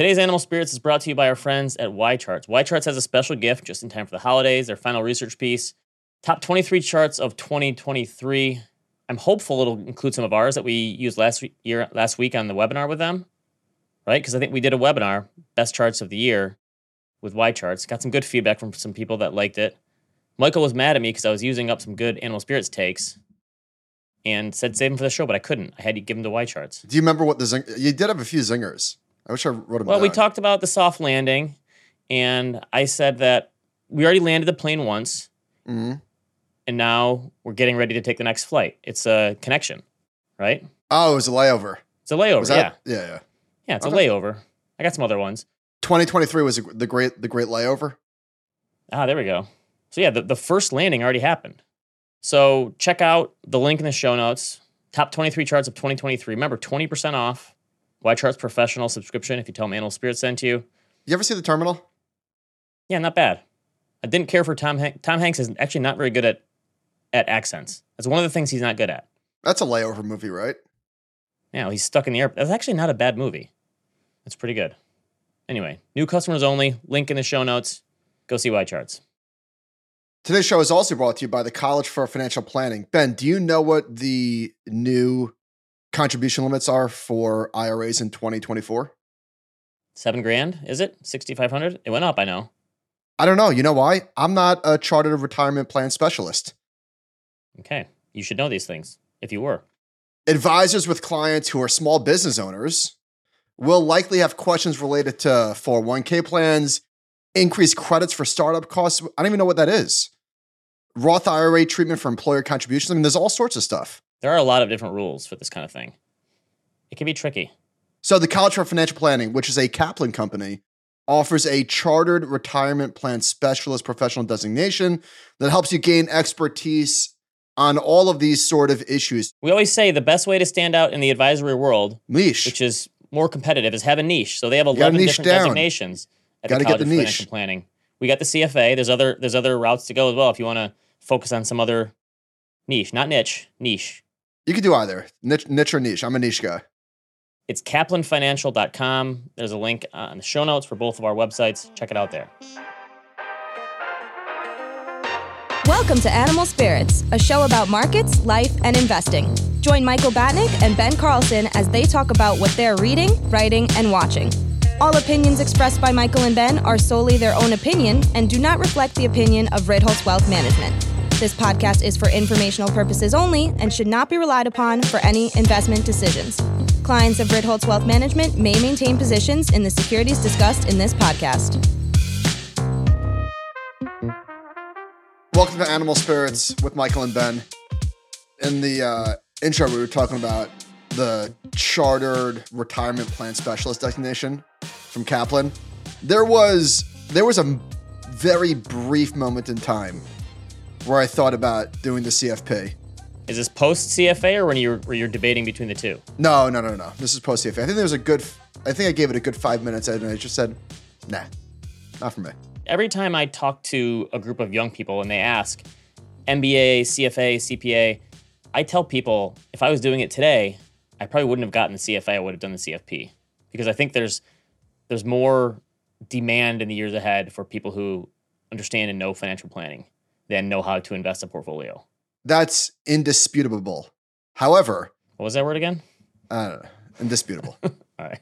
Today's Animal Spirits is brought to you by our friends at YCharts. YCharts has a special gift just in time for the holidays, their final research piece. Top 23 charts of 2023. I'm hopeful it'll include some of ours that we used last year, last week on the webinar with them, right? Because I think we did a webinar, best charts of the year, with YCharts. Got some good feedback from some people that liked it. Michael was mad at me because I was using up some good Animal Spirits takes, and said save them for the show, but I couldn't. I had to give them to YCharts. Do you remember what the zing- you did have a few zingers? I wish I wrote them Well, down. we talked about the soft landing, and I said that we already landed the plane once, Mhm. and now we're getting ready to take the next flight. It's a connection, right? Oh, it was a layover. It's a layover. That? yeah, Yeah, yeah. yeah, it's Okay. a layover. I got some other ones. 2023 was the great the great layover. Ah, there we go. So yeah, the, the first landing already happened. So check out the link in the show notes. Top 23 charts of 2023. Remember, 20% off. Y Charts Professional subscription if you tell them Animal Spirit sent you. You ever see the terminal? Yeah, not bad. I didn't care for Tom Hanks. Tom Hanks is actually not very good at at accents. That's one of the things he's not good at. That's a layover movie, right? Yeah, he's stuck in the air. That's actually not a bad movie. That's pretty good. Anyway, new customers only. Link in the show notes. Go see Y Charts. Today's show is also brought to you by the College for Financial Planning. Ben, do you know what the new contribution limits are for IRAs in 2024? Seven grand, is it? 6,500? It went up, I know. I don't know. You know why? I'm not a chartered retirement plan specialist. Okay. You should know these things if you were. Advisors with clients who are small business owners will likely have questions related to 401k plans, increased credits for startup costs. I don't even know what that is. Roth IRA treatment for employer contributions. I mean, there's all sorts of stuff. There are a lot of different rules for this kind of thing. It can be tricky. So, the College for Financial Planning, which is a Kaplan company, offers a chartered retirement plan specialist professional designation that helps you gain expertise on all of these sort of issues. We always say the best way to stand out in the advisory world, Niche. which is more competitive, is have a niche. So they have gotta 11 niche different down. designations at Gotta the get College the of niche. Financial Planning. We got the CFA. There's other there's other routes to go as well if you want to focus on some other niche, not niche, niche. You could do either niche, niche or niche. I'm a niche guy. It's kaplanfinancial.com. There's a link on the show notes for both of our websites. Check it out there. Welcome to Animal Spirits, a show about markets, life, and investing. Join Michael Batnick and Ben Carlson as they talk about what they're reading, writing, and watching. All opinions expressed by Michael and Ben are solely their own opinion and do not reflect the opinion of Ritholtz Wealth Management. This podcast is for informational purposes only and should not be relied upon for any investment decisions. Clients of Ritholtz Wealth Management may maintain positions in the securities discussed in this podcast. Welcome to Animal Spirits with Michael and Ben. In the uh, intro, we were talking about the chartered retirement plan specialist designation from Kaplan. There was there was a very brief moment in time where I thought about doing the CFP. Is this post CFA or when you're where you're debating between the two? No, no, no, no. This is post CFA. I think there was a good. I think I gave it a good five minutes, and I just said, "Nah, not for me." Every time I talk to a group of young people and they ask MBA, CFA, CPA, I tell people if I was doing it today, I probably wouldn't have gotten the CFA. I would have done the CFP because I think there's there's more demand in the years ahead for people who understand and know financial planning than know how to invest a portfolio. That's indisputable. However, What was that word again? I don't know, indisputable. All right.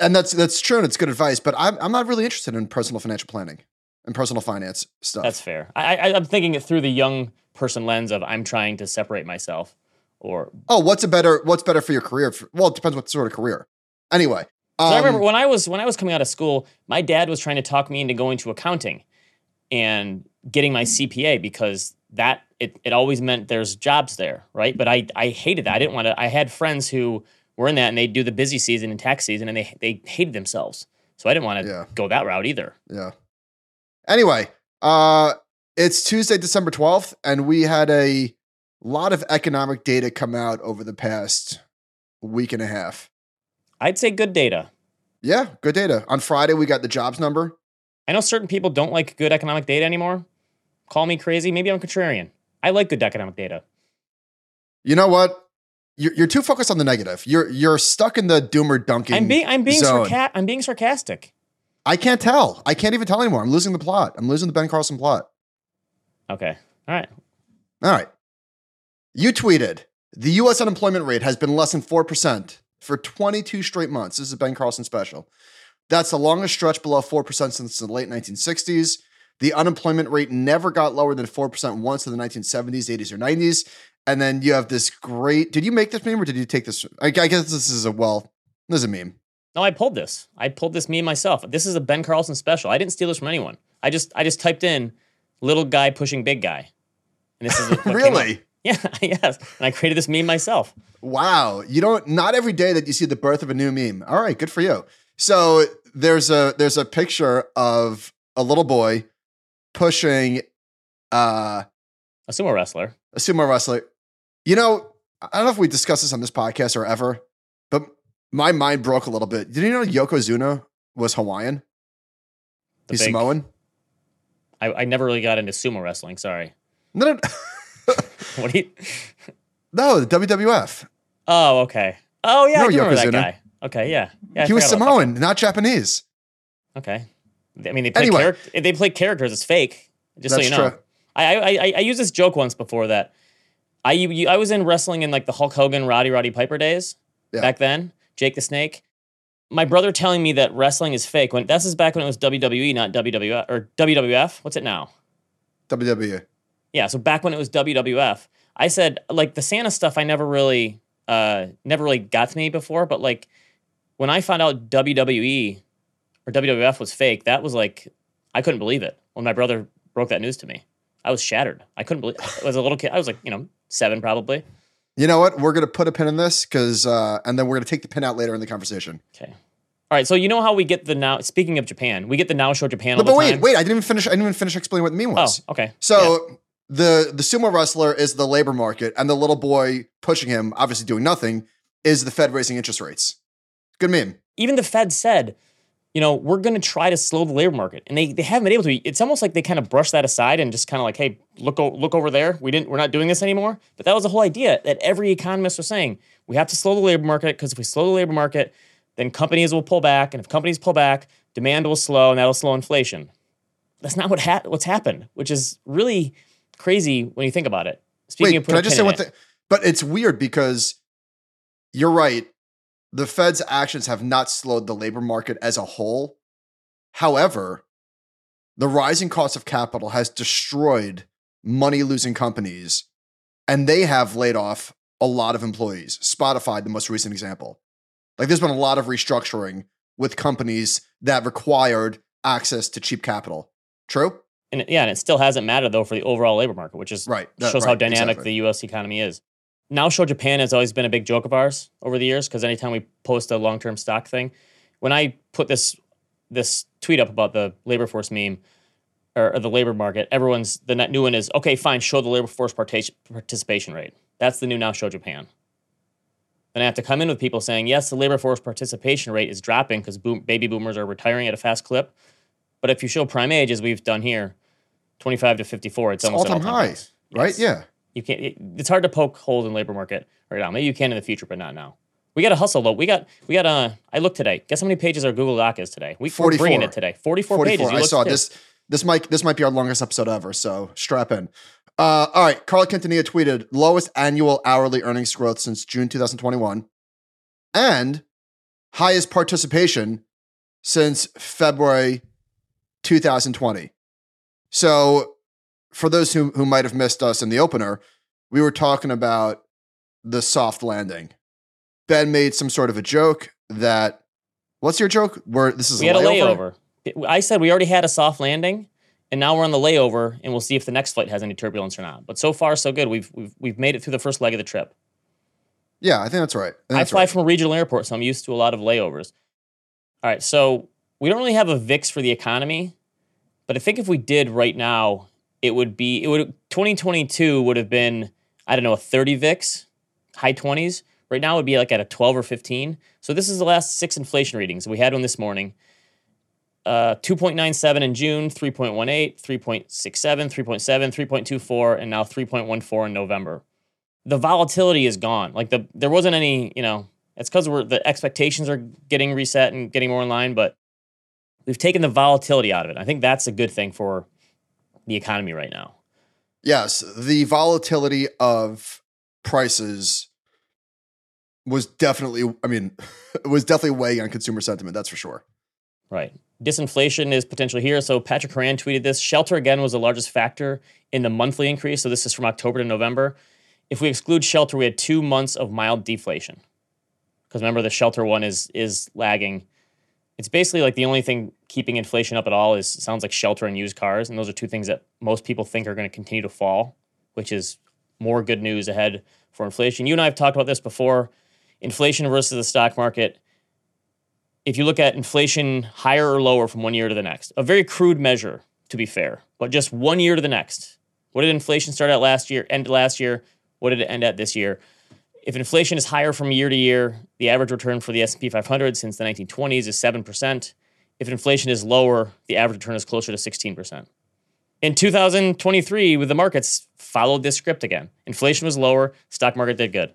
and that's that's true and it's good advice but i'm, I'm not really interested in personal financial planning and personal finance stuff That's fair. I, I, I'm thinking it through the young person lens of I'm trying to separate myself or oh what's a better what's better for your career well it depends what sort of career anyway So I remember um, when I was when I was coming out of school, my dad was trying to talk me into going to accounting and getting my CPA because that it, it always meant there's jobs there, right? But I I hated that. I didn't want to. I had friends who were in that and they'd do the busy season and tax season and they they hated themselves. So I didn't want to Yeah. go that route either. yeah anyway uh it's tuesday december 12th and we had a lot of economic data come out over the past week and a half I'd say good data. yeah good data on friday we got the jobs number I know certain people don't like good economic data anymore. Call me crazy. Maybe I'm contrarian. I like good economic data. you know what you're, you're too focused on the negative. You're you're stuck in the doomer dunking. I'm being I'm being sarca- I'm being sarcastic. I can't tell. I can't even tell anymore. I'm losing the plot. I'm losing the Ben Carlson plot. Okay. All right. All right. You tweeted the U.S. unemployment rate has been less than four percent for 22 straight months. This is a Ben Carlson special. That's the longest stretch below four percent since the late 1960s. The unemployment rate never got lower than 4% once in the 1970s, 80s, or 90s. And then you have this great. Did you make this meme or did you take this? I, I guess this is a well, this is a meme. No, I pulled this. I pulled this meme myself. This is a Ben Carlson special. I didn't steal this from anyone. I just I just typed in little guy pushing big guy. And this is really? Yeah, yes. And I created this meme myself. Wow. You don't not every day that you see the birth of a new meme. All right, good for you. So there's a there's a picture of a little boy pushing uh A sumo wrestler. a sumo wrestler. You know, I don't know if we discussed this on this podcast or ever, but my mind broke a little bit. Did you know Yokozuna was Hawaiian? The He's big- Samoan? I, I never really got into sumo wrestling. Sorry. No, no, What do you? no, the WWF. Oh, okay. Oh yeah, I remember that guy. Okay, yeah, yeah. He was Samoan, not Japanese. Okay. I mean, they play Anyway. if they play characters. It's fake. Just so you know. true. I, I I I used this joke once before that. I you, I was in wrestling in like the Hulk Hogan, Roddy Roddy Piper days Yeah. back then. Jake the Snake. My brother telling me that wrestling is fake when this is back when it was WWE, not WWF or WWF. What's it now? WWE. Yeah, so back when it was WWF, I said like the Santa stuff I never really uh never really got to me before, but like when I found out WWE or WWF was fake, that was like I couldn't believe it. When my brother broke that news to me. I was shattered. I couldn't believe I was a little kid. I was like, you know, 7 probably. You know what? We're gonna put a pin in this because, uh, and then we're gonna take the pin out later in the conversation. Okay. All right, so you know how we get the now speaking of Japan, we get the now show Japan No, all the but wait, time. wait! I didn't even finish. I didn't even finish explaining what the meme was. Oh, was. okay. So the the sumo wrestler is the labor market, and the little boy pushing him, obviously doing nothing, is the Fed raising interest rates. Good meme. even the Fed said, you know, we're going to try to slow the labor market, and they, they haven't been able to. It's almost like they kind of brush that aside and just kind of like, hey, look look over there. We didn't. We're not doing this anymore. But that was the whole idea that every economist was saying we have to slow the labor market because if we slow the labor market, then companies will pull back, and if companies pull back, demand will slow, and that'll slow inflation. That's not what ha- what's happened, which is really crazy when you think about it. Speaking Wait, of can I putting just say one thing? But it's weird because you're right. The Fed's actions have not slowed the labor market as a whole. However, the rising cost of capital has destroyed money losing companies, and they have laid off a lot of employees. Spotify, the most recent example. Like, there's been a lot of restructuring with companies that required access to cheap capital. True? And yeah, and it still hasn't mattered though for the overall labor market, which is Right. That- shows how dynamic exactly. the U.S. economy is. Now, show Japan has always been a big joke of ours over the years because anytime we post a long-term stock thing, when I put this this tweet up about the labor force meme or, or the labor market, everyone's the net- new one is okay, fine, show the labor force partic- participation rate. That's the new now show Japan. Then I have to come in with people saying yes, the labor force participation rate is dropping because boom, baby boomers are retiring at a fast clip. But if you show prime age, as we've done here, 25 to 54, it's, It's almost all-time highs. right? Yes. Yeah. You can't. it- It's hard to poke holes in labor market right now. Maybe you can in the future, but not now. We got to hustle though. We got. We got. Uh, I looked today. Guess how many pages our Google Doc is today? We, we're bringing 44. it today. Forty-four, 44. pages. I saw this. This might this might be our longest episode ever. So strap in. Uh, all right, Carl Quintanilla tweeted lowest annual hourly earnings growth since June 2021, and highest participation since February 2020. So, for those who who might have missed us in the opener, we were talking about the soft landing. Ben made some sort of a joke that. What's your joke? Where this is We a had a layover? layover. I said we already had a soft landing, and now we're on the layover, and we'll see if the next flight has any turbulence or not. But so far, so good. We've we've we've made it through the first leg of the trip. Yeah, I think that's right. I think I that's fly right. from a regional airport, so I'm used to a lot of layovers. All right, so we don't really have a VIX for the economy, but I think if we did right now, it would be it would 2022 would have been I don't know a 30 VIX, high 20s. Right now would be like at a 12 or 15. So this is the last six inflation readings. We had one this morning. Uh, 2.97 in June, 3.18, 3.67, 3.7, 3.24, and now 3.14 in November the volatility is gone. Like the there wasn't any, you know, it's because we're the expectations are getting reset and getting more in line, but we've taken the volatility out of it. I think that's a good thing for the economy right now. Yes, the volatility of prices was definitely, I mean, it was definitely weighing on consumer sentiment. That's for sure. Right. Disinflation is potentially here. So Patrick Horan tweeted this. Shelter again was the largest factor in the monthly increase. So this is from October to November. If we exclude shelter, we had two months of mild deflation. Because remember, the shelter one is is lagging. It's basically like the only thing keeping inflation up at all is sounds like shelter and used cars, and those are two things that most people think are going to continue to fall, which is more good news ahead for inflation. You and I have talked about this before. Inflation versus the stock market. If you look at inflation higher or lower from one year to the next, a very crude measure, to be fair, but just one year to the next. What did inflation start at last year, end last year? What did it end at this year? If inflation is higher from year to year, the average return for the S&P 500 since the 1920s is 7%. If inflation is lower, the average return is closer to 16%. In 2023, with the markets followed this script again. Inflation was lower, stock market did good.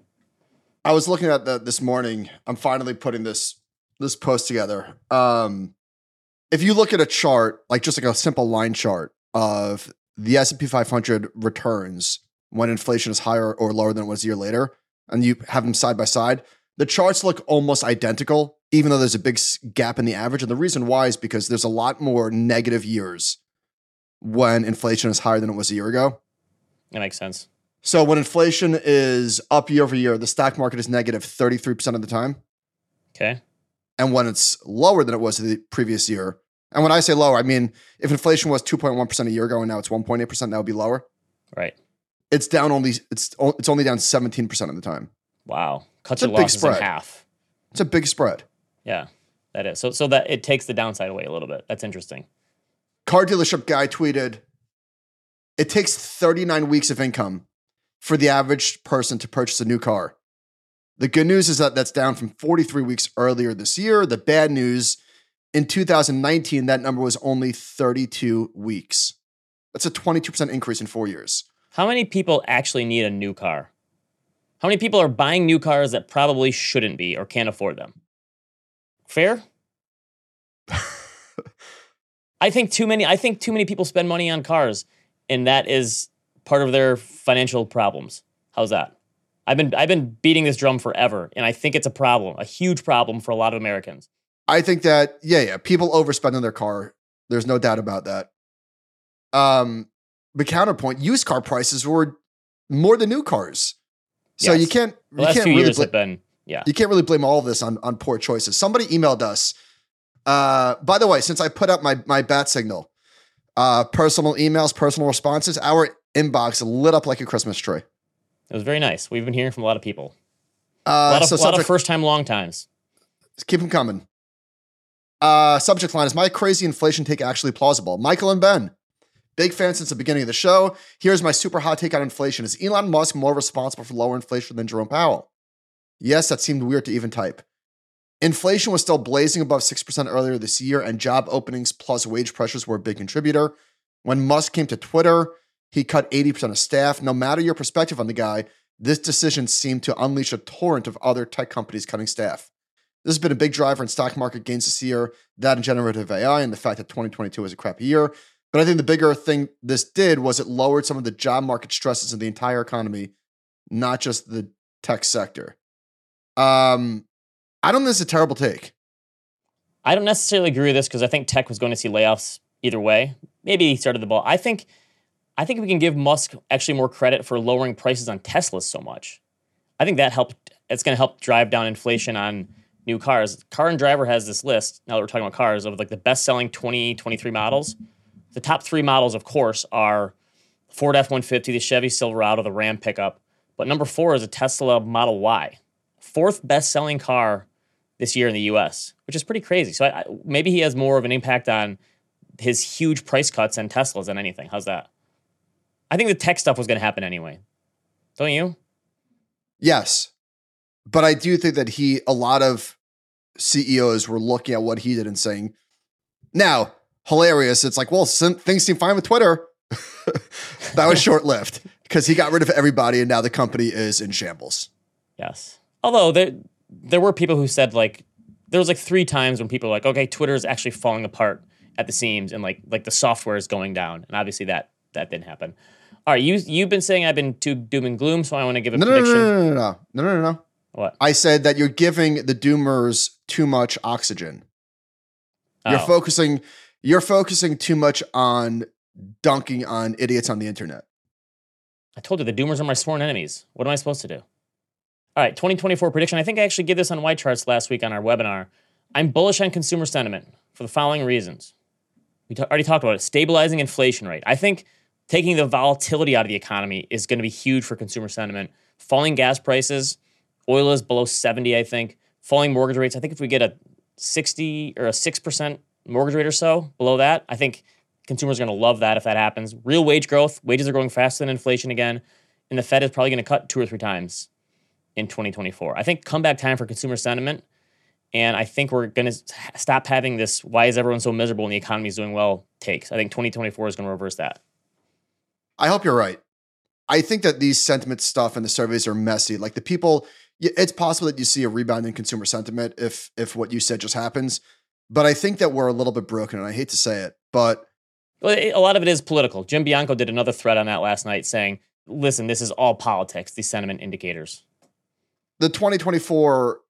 I was looking at that this morning. I'm finally putting this this post together. Um, if you look at a chart, like just like a simple line chart of the S&P 500 returns when inflation is higher or lower than it was a year later, and you have them side by side, the charts look almost identical, even though there's a big gap in the average. And the reason why is because there's a lot more negative years when inflation is higher than it was a year ago. That makes sense. So when inflation is up year over year, the stock market is negative 33% of the time. Okay. And when it's lower than it was the previous year, and when I say lower, I mean if inflation was 2.1% a year ago and now it's 1.8%, that would be lower. Right. It's down only it's it's only down 17% of the time. Wow. Cuts your losses spread. in half. It's a big spread. Yeah. That is. So so that it takes the downside away a little bit. That's interesting. Car dealership guy tweeted it takes 39 weeks of income for the average person to purchase a new car. The good news is that that's down from 43 weeks earlier this year. The bad news in 2019, that number was only 32 weeks. That's a 22% increase in four years. How many people actually need a new car? How many people are buying new cars that probably shouldn't be or can't afford them? Fair? I think too many I think too many people spend money on cars and that is part of their financial problems. How's that? I've been I've been beating this drum forever and I think it's a problem, a huge problem for a lot of Americans. I think that yeah, yeah, people overspend on their car. There's no doubt about that. Um but counterpoint, used car prices were more than new cars. So yes. you can't the you can't really bl- been yeah. You can't really blame all of this on on poor choices. Somebody emailed us. Uh, by the way, since I put up my my bat signal, uh, personal emails, personal responses, our inbox lit up like a Christmas tree. It was very nice. We've been hearing from a lot of people. Uh, a lot of, so subject, of first time, long times. Keep them coming. Uh, subject line is my crazy inflation take actually plausible? Michael and Ben. Big fan since the beginning of the show. Here's my super hot take on inflation. Is Elon Musk more responsible for lower inflation than Jerome Powell? Yes, that seemed weird to even type. Inflation was still blazing above 6% earlier this year, and job openings plus wage pressures were a big contributor. When Musk came to Twitter, he cut 80% of staff. No matter your perspective on the guy, this decision seemed to unleash a torrent of other tech companies cutting staff. This has been a big driver in stock market gains this year, that and generative AI, and the fact that 2022 was a crappy year. But I think the bigger thing this did was it lowered some of the job market stresses in the entire economy, not just the tech sector. Um, I don't think this is a terrible take. I don't necessarily agree with this because I think tech was going to see layoffs either way. Maybe he started the ball. I think I think we can give Musk actually more credit for lowering prices on Teslas so much. I think that helped it's going to help drive down inflation on new cars. Car and Driver has this list, now that we're talking about cars, of like the best-selling 2023 models. The top three models, of course, are Ford F 150, the Chevy Silverado, the Ram pickup. But number four is a Tesla Model Y, fourth best selling car this year in the US, which is pretty crazy. So I, maybe he has more of an impact on his huge price cuts and Teslas than anything. How's that? I think the tech stuff was going to happen anyway. Don't you? Yes. But I do think that he, a lot of CEOs were looking at what he did and saying, now, hilarious. It's like, well, things seem fine with Twitter. that was short lived. because he got rid of everybody and now the company is in shambles. Yes. Although there there were people who said like there was like three times when people were like, okay, Twitter is actually falling apart at the seams and like like the software is going down. And obviously that that didn't happen. All right, you you've been saying I've been too doom and gloom, so I want to give a No, prediction. no, no, no, no, no, no, no, no. What? I said that you're giving the doomers too much oxygen. You're Oh. focusing you're focusing too much on dunking on idiots on the internet. I told you the doomers are my sworn enemies. What am I supposed to do? All right, 2024 prediction. I think I actually gave this on YCharts last week on our webinar. I'm bullish on consumer sentiment for the following reasons. We ta- already talked about it stabilizing inflation rate. I think taking the volatility out of the economy is going to be huge for consumer sentiment. Falling gas prices, oil is below 70, I think. Falling mortgage rates. I think if we get a 60 or a 6% mortgage rate or so below that, I think consumers are going to love that if that happens. Real wage growth, wages are growing faster than inflation again, and the Fed is probably going to cut two or three times in 2024. I think comeback time for consumer sentiment, and I think we're going to stop having this why is everyone so miserable and the economy is doing well takes. I think 2024 is going to reverse that. I hope you're right. I think that these sentiment stuff and the surveys are messy. Like the people, it's possible that you see a rebound in consumer sentiment if if what you said just happens. But I think that we're a little bit broken, and I hate to say it, but Well, a lot of it is political. Jim Bianco did another thread on that last night saying, listen, this is all politics, these sentiment indicators. the 2024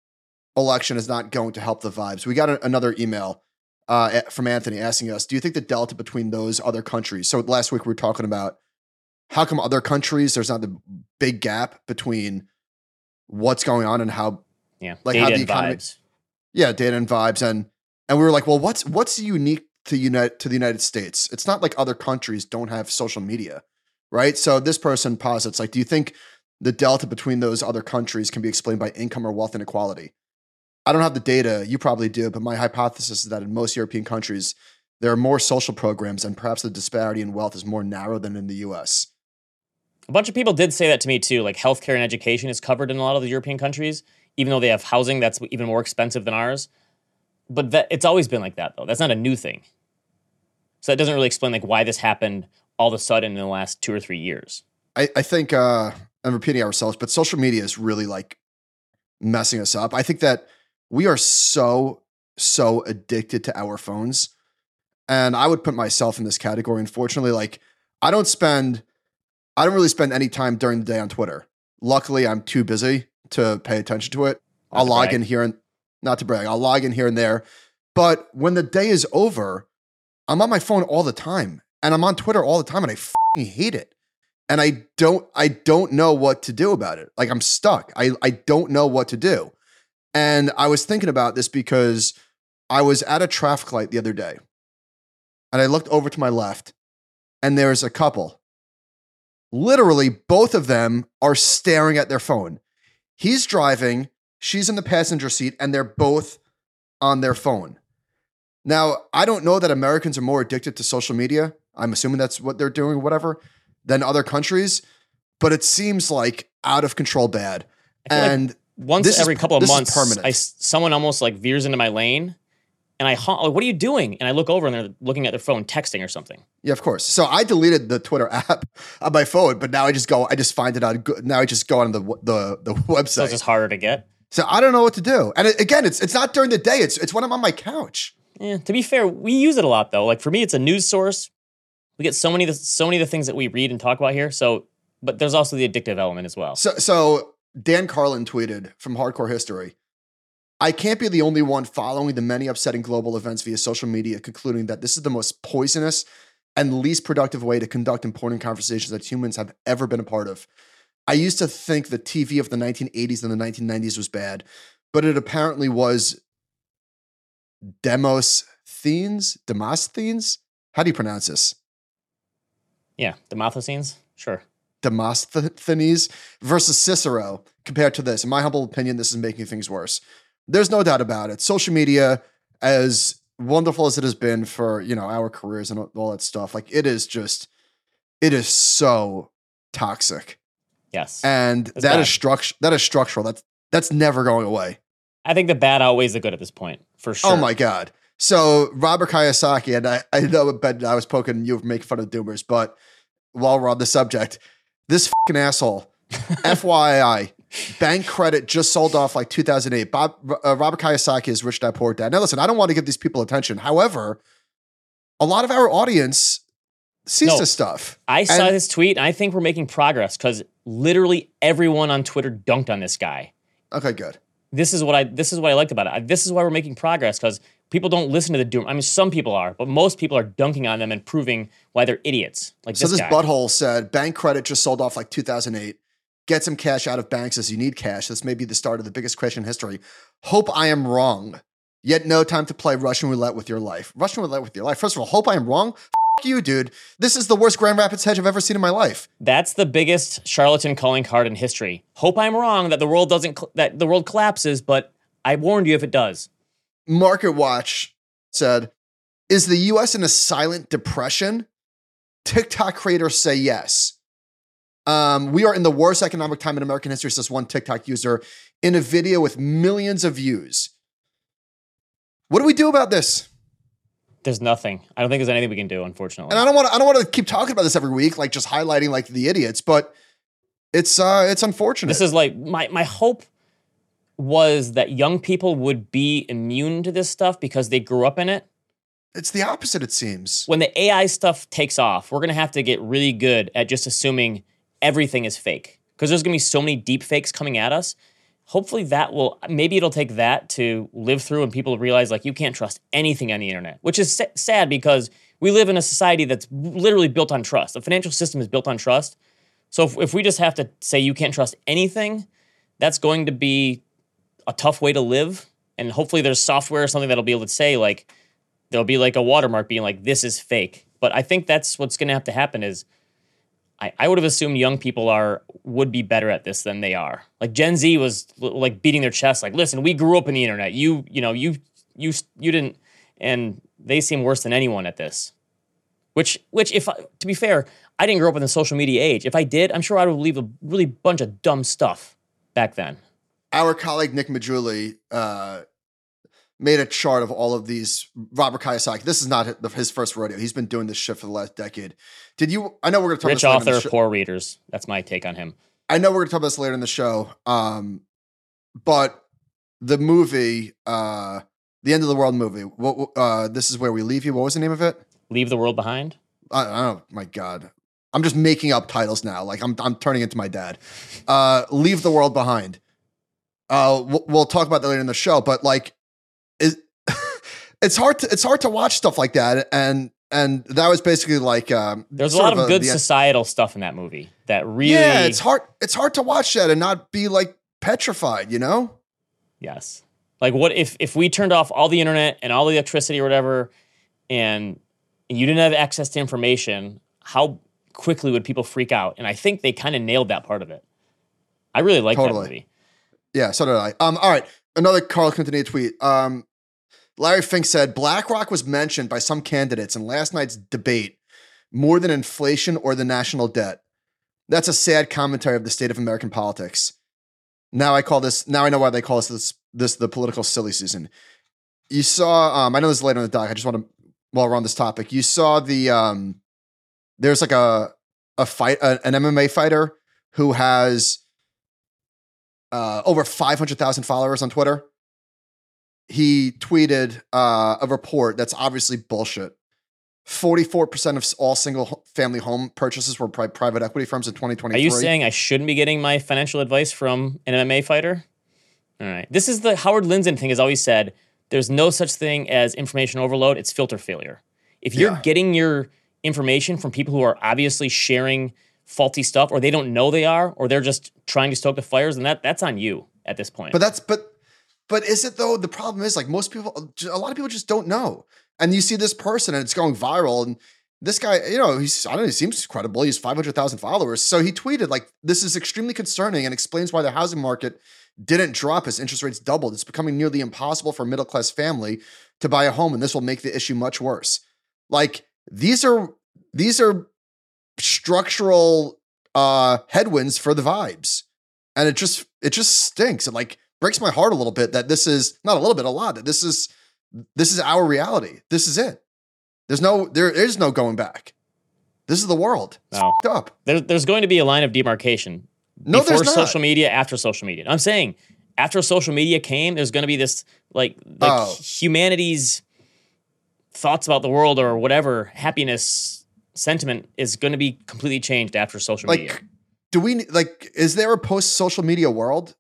election is not going to help the vibes. We got a, another email uh, from Anthony asking us, "Do you think the delta between those other countries?" So last week we were talking about how come other countries there's not the big gap between what's going on and how Yeah, Like data how the and economy- vibes. yeah data and vibes and and we were like, well, what's what's unique to unite to the United States? It's not like other countries don't have social media, right? So this person posits like, do you think the delta between those other countries can be explained by income or wealth inequality? I don't have the data, you probably do, but my hypothesis is that in most European countries, there are more social programs and perhaps the disparity in wealth is more narrow than in the US. A bunch of people did say that to me too. Like healthcare and education is covered in a lot of the European countries, even though they have housing that's even more expensive than ours. But that it's always been like that though. That's not a new thing. So that doesn't really explain like why this happened all of a sudden in the last two or three years. I, I think uh I'm repeating ourselves, but social media is really like messing us up. I think that we are so, so addicted to our phones. And I would put myself in this category. Unfortunately, like I don't spend I don't really spend any time during the day on Twitter. Luckily, I'm too busy to pay attention to it. I'll to log in here and not to brag, I'll log in here and there. But when the day is over, I'm on my phone all the time and I'm on Twitter all the time and I hate it. And I don't I don't know what to do about it. Like I'm stuck. I I don't know what to do. And I was thinking about this because I was at a traffic light the other day. And I looked over to my left and there's a couple. Literally both of them are staring at their phone. He's driving, she's in the passenger seat and they're both on their phone. Now, I don't know that Americans are more addicted to social media. I'm assuming that's what they're doing, whatever, than other countries. But it seems like out of control bad. Feel like And once this is- every couple of months. I someone almost like veers into my lane, and I honk, like, "What are you doing?" And I look over and they're looking at their phone, texting or something. yeah, of course. So I deleted the Twitter app on my phone, but now I just go, I just find it on, now I just go on the the, the So website. it's just harder to get. So I don't know what to do. And again, it's it's not during the day. It's it's when I'm on my couch. Yeah, to be fair, we use it a lot though. Like for me, it's a news source. We get so many, of the, so many of the things that we read and talk about here. So, but there's also the addictive element as well. So so Dan Carlin tweeted from Hardcore History. I can't be the only one following the many upsetting global events via social media, concluding that this is the most poisonous and least productive way to conduct important conversations that humans have ever been a part of. I used to think the TV of the 1980s and the 1990s was bad, but it apparently was Demos Demosthenes? Demosthenes? How do you pronounce this? Yeah, Demosthenes, sure. Demosthenes versus Cicero compared to this. In my humble opinion, this is making things worse. There's no doubt about it. Social media, as wonderful as it has been for you know our careers and all that stuff, like it is just, it is so toxic, Yes, and It's that is structure. That is structural. That's that's never going away. I think the bad outweighs the good at this point for sure. Oh my god. So Robert Kiyosaki, and I, I know Ben, I was poking you for making fun of doomers, but while we're on the subject, This fucking asshole. FYI, bank credit just sold off like 2008. Bob, uh, Robert Kiyosaki is rich dad poor dad. Now listen, I don't want to give these people attention. However, a lot of our audience sees No. this stuff. I saw And- this tweet and I think we're making progress because literally everyone on Twitter dunked on this guy. Okay, good. This is what I this is what I liked about it. I- This is why we're making progress because people don't listen to the doom. I mean, some people are, but most people are dunking on them and proving why they're idiots. Like So this, this guy. butthole said bank credit just sold off like 2008. Get some cash out of banks as you need cash. This may be the start of the biggest crash in history. Hope I am wrong. Yet no time to play Russian roulette with your life. Russian roulette with your life. First of all, hope I am wrong. You, dude. This is the worst Grand Rapids hedge I've ever seen in my life. That's the biggest charlatan calling card in history. Hope I'm wrong that the world doesn't that the world collapses, but I warned you if it does. Market Watch said, Is the US in a silent depression? TikTok creators say yes. Um, we are in the worst economic time in American history, says one TikTok user in a video with millions of views. What do we do about this? There's nothing. I don't think there's anything we can do, unfortunately. And I don't want to I don't want to keep talking about this every week, like just highlighting like the idiots, but it's uh it's unfortunate. This is like my my hope was that young people would be immune to this stuff because they grew up in it. it's the opposite, it seems. When the AI stuff takes off, we're gonna have to get really good at just assuming everything is fake because there's gonna be so many deep fakes coming at us. Hopefully, that will maybe it'll take that to live through and people realize like you can't trust anything on the internet, which is sa- sad because we live in a society that's literally built on trust. The financial system is built on trust. So if, if we just have to say you can't trust anything, that's going to be a tough way to live. And hopefully there's software or something that'll be able to say like there'll be like a watermark being like this is fake. But I think that's what's going to have to happen is I, I would have assumed young people are would be better at this than they are. Like Gen Z was l- like beating their chest like listen, we grew up in the internet. You you know, you you you didn't and they seem worse than anyone at this. Which which if I, to be fair, I didn't grow up in the social media age. If I did, I'm sure I would leave a really bunch of dumb stuff back then. our colleague Nick Maggiulli uh, made a chart of all of these. Robert Kiyosaki. This is not his first rodeo. He's been doing this shit for the last decade. Did you? I know we're going to talk Rich about this later in the author, show- poor readers. That's my take on him. I know we're going to talk about this later in the show. Um, but the movie, uh, the end of the world movie. What? Uh, this is where we leave you. What was the name of it? Leave the world behind. I, I don't. My God. I'm just making up titles now. Like I'm, I'm turning into my dad. Uh, Leave the world behind. Uh, we'll, we'll talk about that later in the show. But like, it, it's hard to, it's hard to watch stuff like that. And and that was basically like, um, There's a lot of good the- societal stuff in that movie that really Yeah, it's hard. It's hard to watch that and not be like petrified. You know. Yes. Like what if if we turned off all the internet and all the electricity or whatever and you didn't have access to information, how quickly would people freak out? And I think they kind of nailed that part of it. I really like Totally. that movie. Yeah, so did I. Um, all right, another Carl Quintanilla tweet. Um, Larry Fink said BlackRock was mentioned by some candidates in last night's debate more than inflation or the national debt. That's a sad commentary of the state of American politics. Now I call this. Now I know why they call this this, this the political silly season. You saw. Um, I know this is later in the doc. I just want to while we're on this topic. You saw the. Um, there's like a a fight a, an MMA fighter who has uh, over 500,000 followers on Twitter. He tweeted uh, a report that's obviously bullshit. 44% of all single family home purchases were pri- private equity firms in 2023. Are you saying I shouldn't be getting my financial advice from an MMA fighter? All right. This is the Howard Lindzen thing has always said there's no such thing as information overload, it's filter failure. If you're Yeah. getting your information from people who are obviously sharing faulty stuff or they don't know they are or they're just trying to stoke the fires, and that that's on you at this point. But that's but but is it though? The problem is like most people, a lot of people just don't know. And you see this person and it's going viral. And this guy, you know, he's I don't know, he seems credible. He's five hundred thousand followers. So he tweeted like, "This is extremely concerning and explains why the housing market didn't drop as interest rates doubled. It's becoming nearly impossible for a middle class family to buy a home, and this will make the issue much worse." Like these are these are structural uh headwinds for the vibes and it just it just stinks it like breaks my heart a little bit that this is not a little bit a lot that this is this is our reality this is it there's no there is no going back This is the world. It's No. up. There, there's going to be a line of demarcation No, before there's not. social media, after social media. I'm saying after social media came, there's going to be this like like Oh. humanity's thoughts about the world or whatever happiness sentiment is going to be completely changed after social media. Do we like? Is there a post-social media world?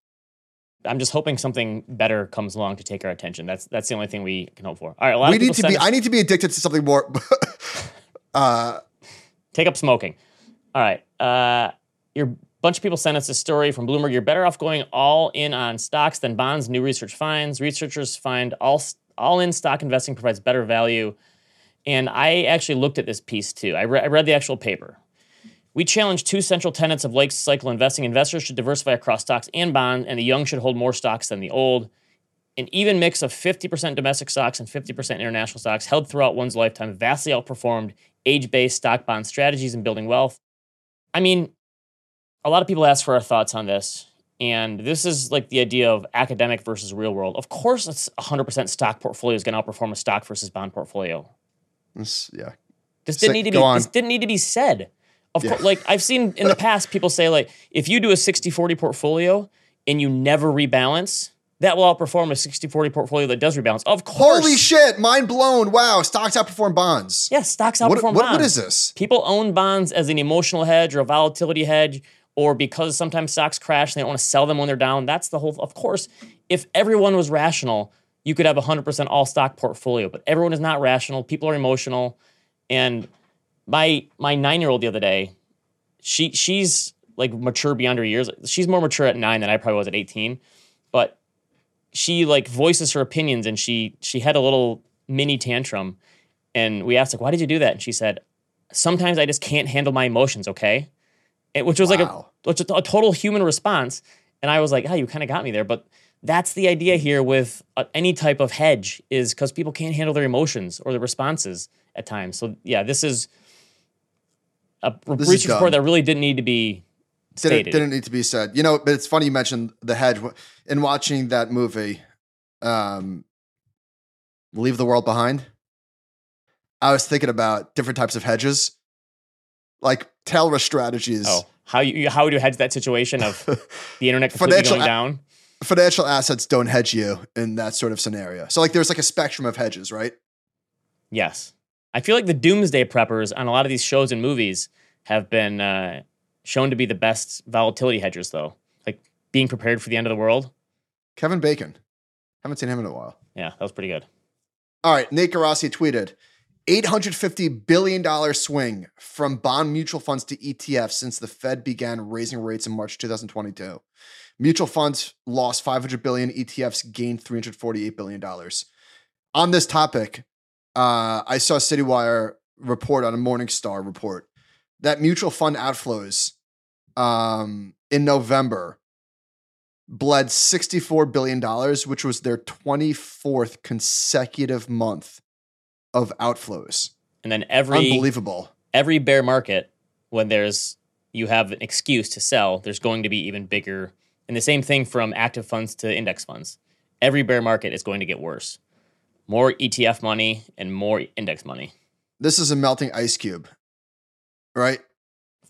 I'm just hoping something better comes along to take our attention. That's that's the only thing we can hope for. All right, a lot We of need to be. us- I need to be addicted to something more. uh, take up smoking. All right. Uh, your bunch of people sent us a story from Bloomberg. You're better off going all in on stocks than bonds. New research finds. Researchers find all all in stock investing provides better value. And I actually looked at this piece too. I, re- I read the actual paper. We challenge two central tenets of life cycle investing. Investors should diversify across stocks and bonds, and the young should hold more stocks than the old. An even mix of 50% domestic stocks and 50% international stocks held throughout one's lifetime vastly outperformed age based stock bond strategies in building wealth. I mean, a lot of people ask for our thoughts on this. And this is like the idea of academic versus real world. Of course, it's 100% stock portfolio is going to outperform a stock versus bond portfolio. This- yeah. This didn't need to be. on. This didn't need to be said. Of Yeah. course, like I've seen in the past, people say like, if you do a 60-40 portfolio and you never rebalance, that will outperform a 60-40 portfolio that does rebalance. Of course. Holy shit! Mind blown. Wow. Stocks outperform bonds. Yeah, stocks outperform What, what, bonds. what is this? People own bonds as an emotional hedge or a volatility hedge, or because sometimes stocks crash and they don't want to sell them when they're down. That's the whole. Of course, if everyone was rational, you could have a hundred percent all stock portfolio. But everyone is not rational. People are emotional, and my my nine year old the other day, she she's like mature beyond her years. She's more mature at nine than I probably was at eighteen, but she like voices her opinions and she she had a little mini tantrum and we asked like why did you do that and she said sometimes i just can't handle my emotions okay and, which was like a, which a total human response and i was like oh you kind of got me there but that's the idea here with uh, any type of hedge is because people can't handle their emotions or their responses at times so yeah this is a This is research report that really didn't need to be Didn't, stated didn't need to be said. You know, but it's funny you mentioned the hedge. In watching that movie, um, Leave the World Behind, I was thinking about different types of hedges, like risk strategies. oh how you how would you hedge that situation of the internet completely going down Financial assets don't hedge you in that sort of scenario. So, like, there's like a spectrum of hedges, right? Yes. I feel like the doomsday preppers on a lot of these shows and movies have been uh, shown to be the best volatility hedgers, though. Like being prepared for the end of the world. Kevin Bacon. Haven't seen him in a while. Yeah, that was pretty good. All right, Nate Geraci tweeted $850 billion swing from bond mutual funds to ETFs since the Fed began raising rates in March 2022. Mutual funds lost 500 billion, ETFs gained 348 billion dollars. On this topic, uh, I saw CityWire report on a Morningstar report that mutual fund outflows um, in November bled $64 billion, which was their 24th consecutive month of outflows. And then every Unbelievable. every bear market, when there's you have an excuse to sell, there's going to be even bigger. And the same thing from active funds to index funds. Every bear market is going to get worse. More ETF money and more index money. This is a melting ice cube, right?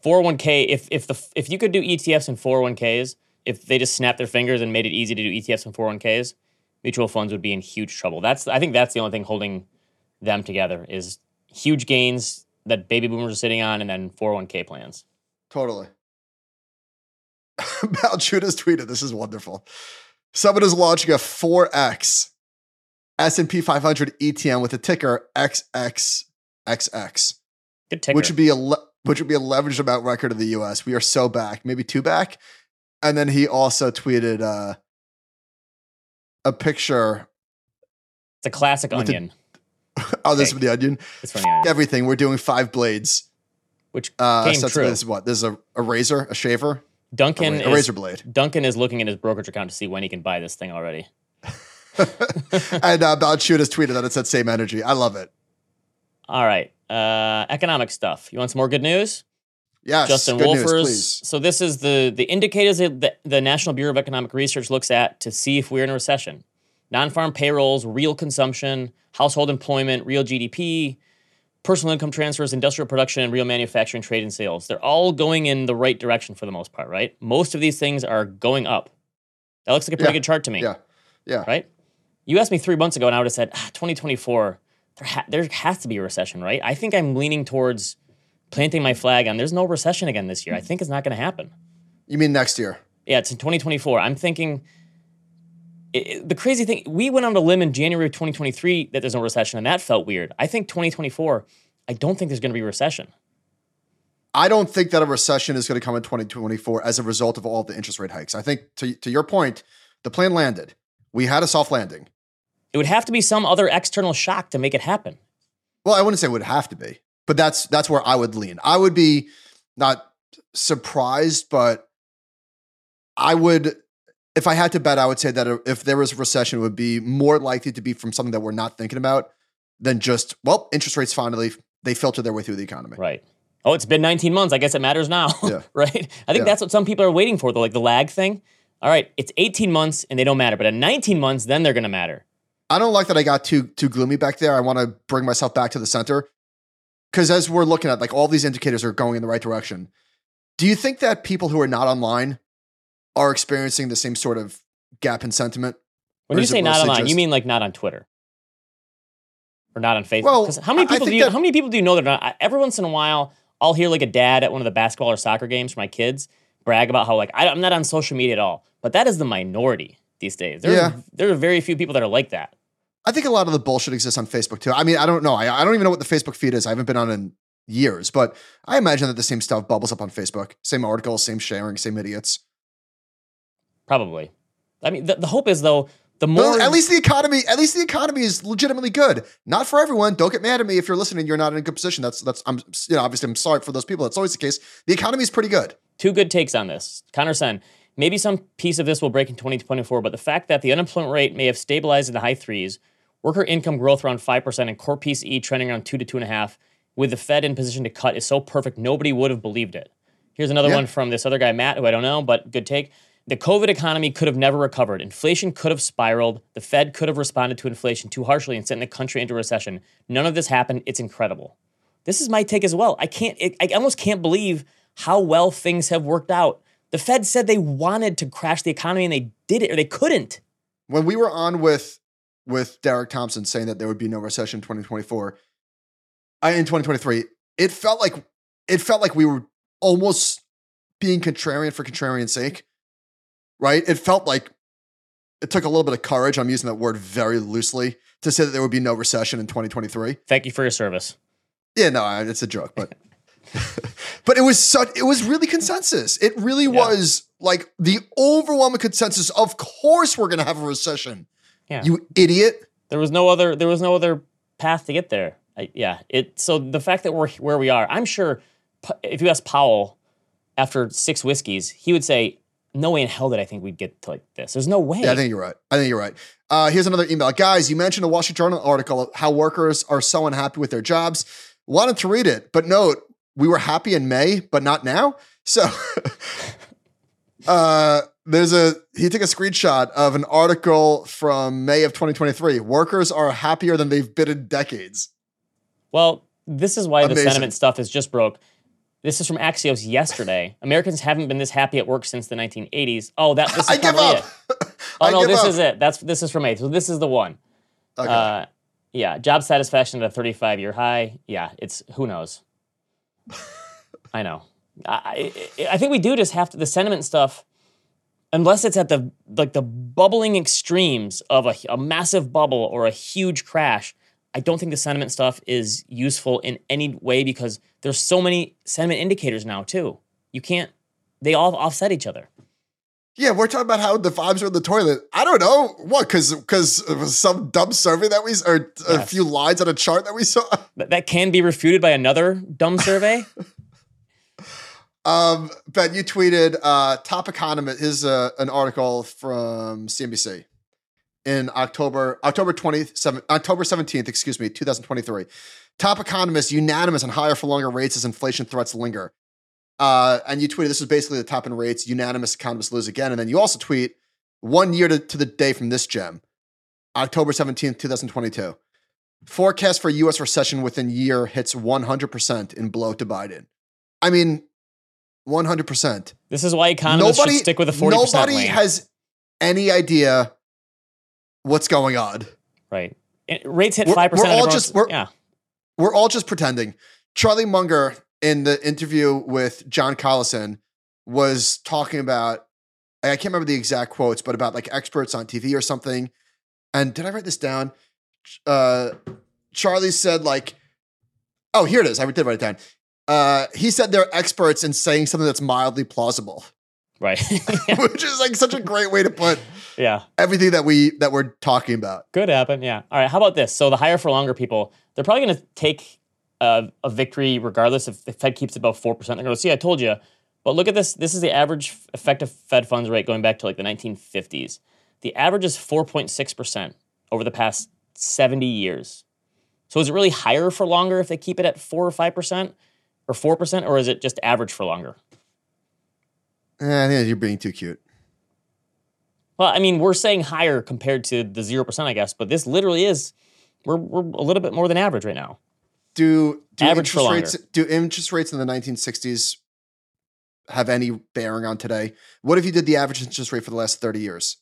401k if if the if you could do ETFs and 401ks, if they just snapped their fingers and made it easy to do ETFs and 401ks, mutual funds would be in huge trouble. That's I think that's the only thing holding them together is huge gains that baby boomers are sitting on and then 401k plans. Totally. Balchunas tweeted, this is wonderful. Someone is launching a 4X S&P 500 ETN with a ticker XXXX. Good ticker. which would be a le- which would be a leveraged amount record of the U.S. We are so back, maybe two back, and then he also tweeted uh, a picture. it's a classic the- onion. Oh, this from the Onion. It's funny. onion, Everything we're doing five blades. Which Uh, came so true. This is what? This is a, a razor, a shaver, Duncan a is, razor blade. Duncan is looking in his brokerage account to see when he can buy this thing already. and uh, has tweeted that it said same energy. I love it. All right. Uh, economic stuff. You want some more good news? Yes, Justin good news, Wolfers. please. So this is the the indicators that the, the National Bureau of Economic Research looks at to see if we're in a recession. Non-farm payrolls, real consumption, household employment, real GDP, personal income transfers, industrial production, and real manufacturing, trade, and sales. They're all going in the right direction for the most part, right? Most of these things are going up. That looks like a pretty Yeah. good chart to me, Yeah. Yeah. right? You asked me three months ago, and I would have said ah, 2024. There, ha- there has to be a recession, right? I think I'm leaning towards planting my flag on. There's no recession again this year. I think it's not going to happen. You mean next year? Yeah, it's in 2024. I'm thinking it, the crazy thing, we went on a limb in January of 2023 that there's no recession, and that felt weird. I think 2024, I don't think there's going to be a recession. I don't think that a recession is going to come in 2024 as a result of all the interest rate hikes. I think to, to your point, the plane landed. We had a soft landing. It would have to be some other external shock to make it happen. Well, I wouldn't say it would have to be, but that's that's where I would lean. I would be not surprised, but I would if I had to bet, I would say that if there was a recession, it would be more likely to be from something that we're not thinking about than just, well, interest rates finally they filter their way through the economy. Right. Oh, it's been 19 months. I guess it matters now. Yeah. right? I think Yeah. that's what some people are waiting for, though, like the lag thing. All right, it's 18 months and they don't matter, but at 19 months, then they're going to matter. I don't like that I got too too gloomy back there. I want to bring myself back to the center. Cuz as we're looking at like all these indicators are going in the right direction. Do you think that people who are not online are experiencing the same sort of gap in sentiment? When you say not online, you mean like not on Twitter or not on Facebook? Well, how many people do you, that- how many people do you know that are not? Every once in a while, I'll hear like a dad at one of the basketball or soccer games for my kids brag about how like I, I'm not on social media at all. But that is the minority these days. There's, Yeah. there are very few people that are like that. I think a lot of the bullshit exists on Facebook too. I mean, I don't know. I, I don't even know what the Facebook feed is. I haven't been on in years, but I imagine that the same stuff bubbles up on Facebook. Same articles, same sharing, same idiots. Probably. I mean, the, the hope is though the more at least the economy, at least the economy is legitimately good. Not for everyone. Don't get mad at me if you're listening. You're not in a good position. That's that's. I'm you know obviously I'm sorry for those people. That's always the case. The economy is pretty good. two good takes on this. Connor Sen, maybe some piece of this will break in 2024, but the fact that the unemployment rate may have stabilized in the high threes, worker income growth around 5%, and core PCE trending around 2 to 2.5, with the Fed in position to cut is so perfect, nobody would have believed it. Here's another Yeah. one from this other guy, Matt, who I don't know, but good take. The COVID economy could have never recovered. Inflation could have spiraled. The Fed could have responded to inflation too harshly and sent the country into recession. None of this happened. It's incredible. This is my take as well. I can't. It, I almost can't believe how well things have worked out. The Fed said they wanted to crash the economy and they did it, or they couldn't. When we were on with with Derek Thompson saying that there would be no recession in 2024, I, in 2023, it felt like it felt like we were almost being contrarian for contrarian's sake, right? It felt like it took a little bit of courage. I'm using that word very loosely to say that there would be no recession in 2023. Thank you for your service. Yeah, no, it's a joke, but but it was such it was really consensus. It really was like the overwhelming consensus. Of course, we're gonna have a recession. Yeah. You idiot. There was no other. There was no other path to get there. I, yeah. It. So the fact that we're where we are, I'm sure. If you ask Powell after six whiskeys, he would say, "No way in hell did I think we'd get to like this. There's no way." Yeah, I think you're right. I think you're right. Uh, here's another email, guys. You mentioned a Wall Street Journal article of how workers are so unhappy with their jobs. Wanted to read it, but note we were happy in May, but not now. So. Uh, there's a he took a screenshot of an article from May of 2023. Workers are happier than they've been in decades. Well, this is why the sentiment stuff is just broke. This is from Axios yesterday. Americans haven't been this happy at work since the 1980s. Oh, that this is I give up. it. Oh I no, this up. is it. That's this is from eight. So this is the one. Okay. Uh, yeah, job satisfaction at a 35 year high. Yeah, it's who knows. I know. I, I I think we do just have to the sentiment stuff. Unless it's at the like the bubbling extremes of a, a massive bubble or a huge crash, I don't think the sentiment stuff is useful in any way because there's so many sentiment indicators now too. You can't. They all offset each other. yeah, we're talking about how the vibes are in the toilet. I don't know what because because some dumb survey that we or a Yes. few lines on a chart that we saw. That, that can be refuted by another dumb survey. Um, Ben, you tweeted uh, top economist. Is uh, an article from CNBC in October October twenty seven October seventeenth. Excuse me, two thousand twenty three. Top economists unanimous on higher for longer rates as inflation threats linger. Uh, and you tweeted this is basically the top in rates. Unanimous economists lose again. And then you also tweet one year to, to the day from this gem, October seventeenth, two thousand twenty two. Forecast for U.S. recession within year hits 100% in blow to Biden. I mean, 100%. This is why economists Nobody, should stick with a 40% nobody lane. has any idea what's going on. right. Rates hit 5%. we're all just- we're- yeah. We're all just pretending. Charlie Munger, in the interview with John Collison, was talking about, I can't remember the exact quotes, but about like experts on TV or something. And did I write this down? Uh, Charlie said, like, oh, here it is. I did write it down. Uh, he said they're experts in saying something that's mildly plausible, Right. which is like such a great way to put yeah. everything that we that we're talking about. Could happen. Yeah. All right. How about this? So the higher for longer people, they're probably going to take a, a victory regardless if the Fed keeps it above 4%. They're going to see, I told you. But look at this. This is the average effective Fed funds rate going back to like the 1950s. The average is 4.6% over the past 70 years. So is it really higher for longer if they keep it at 4 or 5% or 4%, or is it just average for longer? Eh, I think you're being too cute. Well, I mean, we're saying higher compared to the 0%, I guess, but this literally is, we're, we're a little bit more than average right now. Do, do Average interest rates do interest rates in the 1960s have any bearing on today? What if you did the average interest rate for the last 30 years?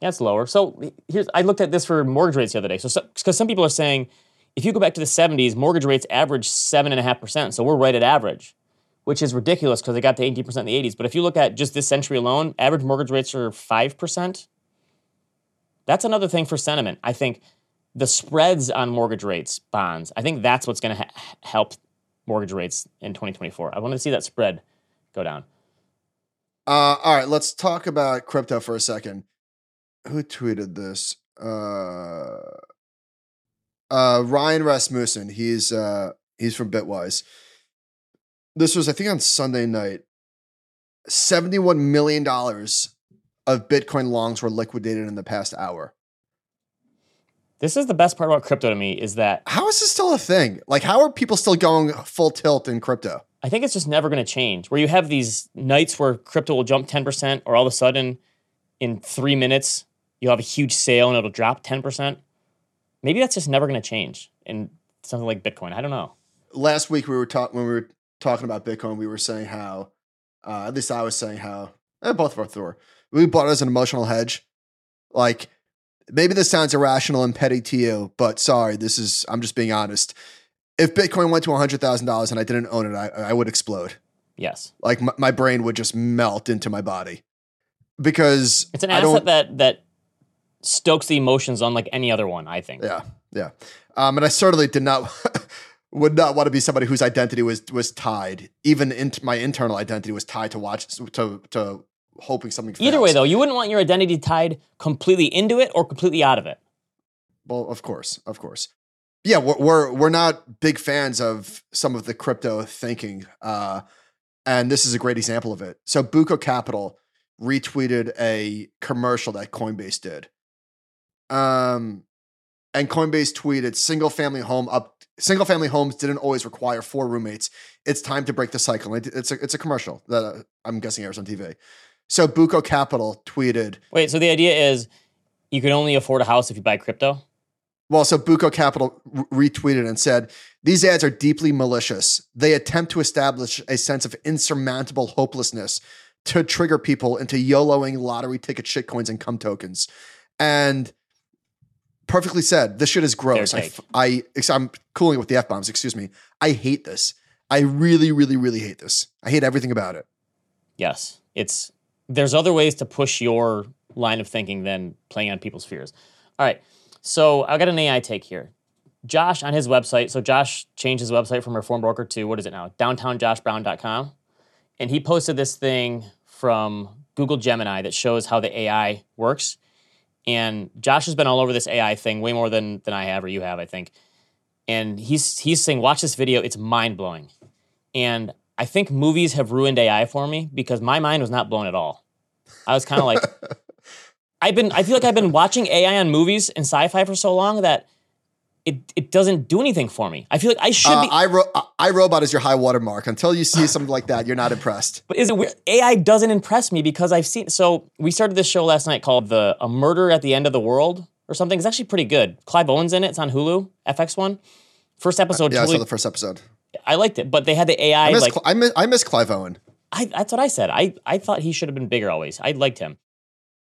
That's lower. So here's I looked at this for mortgage rates the other day. So because some people are saying if you go back to the 70s, mortgage rates average seven and a half percent. So we're right at average, which is ridiculous because they got to 18 percent in the 80s. But if you look at just this century alone, average mortgage rates are five percent. That's another thing for sentiment. I think the spreads on mortgage rates, bonds. I think that's what's going to ha- help mortgage rates in 2024. I want to see that spread go down. Uh, all right, let's talk about crypto for a second. Who tweeted this? Uh, uh, Ryan Rasmussen. He's uh, he's from Bitwise. This was, I think, on Sunday night. Seventy-one million dollars of Bitcoin longs were liquidated in the past hour. This is the best part about crypto to me is that How is this still a thing? Like, how are people still going full tilt in crypto? I think it's just never going to change. Where you have these nights where crypto will jump 10%, or all of a sudden in three minutes, you'll have a huge sale and it'll drop 10%. Maybe that's just never going to change in something like Bitcoin. I don't know. last week we were talking when we were talking about Bitcoin, we were saying how, uh, at least I was saying how, eh, both of us were, we bought it as an emotional hedge. Like maybe this sounds irrational and petty to you, but sorry, this is I'm just being honest. If Bitcoin went to hundred thousand dollars and I didn't own it, I, I would explode. Yes. Like my, my brain would just melt into my body because It's an asset that, that stokes the emotions unlike any other one, I think. Yeah, yeah. Um, and I certainly did not would not want to be somebody whose identity was was tied. Even into my internal identity was tied to watch to to hoping something. Either way, though, you wouldn't want your identity tied completely into it or completely out of it. Well, of course, of course. Yeah, we're we're, we're not big fans of some of the crypto thinking, uh, and this is a great example of it. So, Buco Capital retweeted a commercial that Coinbase did, um, and Coinbase tweeted, "Single family home up." Single family homes didn't always require four roommates. It's time to break the cycle. It's a it's a commercial that uh, I'm guessing airs on TV. So Buco Capital tweeted, Wait, so the idea is you can only afford a house if you buy crypto? Well, so Buco Capital re- retweeted and said, These ads are deeply malicious. They attempt to establish a sense of insurmountable hopelessness to trigger people into YOLOing lottery ticket shitcoins and cum tokens. And perfectly said, this shit is gross. I, I, I'm cooling with the F bombs, excuse me. I hate this. I really, really, really hate this. I hate everything about it. Yes. It's there's other ways to push your line of thinking than playing on people's fears. All right. So I've got an AI take here. Josh on his website. So Josh changed his website from Reformed Broker to what is it now? DowntownJoshBrown.com. And he posted this thing from Google Gemini that shows how the AI works. And Josh has been all over this AI thing way more than than I have or you have, I think. And he's he's saying, watch this video, it's mind blowing. And I think movies have ruined AI for me because my mind was not blown at all. I was kind of like, I've been, I feel like I've been watching AI on movies and sci-fi for so long that it it doesn't do anything for me. I feel like I should Uh, be. I, ro- I Robot is your high watermark. Until you see something like that, you're not impressed. But is it weird? AI doesn't impress me because I've seen. So we started this show last night called "The A Murder at the End of the World," or something. It's actually pretty good. Clive Owen's in it. It's on Hulu, FX1. First episode, Yeah, I saw the first episode. I liked it, but they had the AI. I miss, like, Cl- I miss, I miss Clive Owen. I, that's what I said. I, I thought he should have been bigger always. I liked him.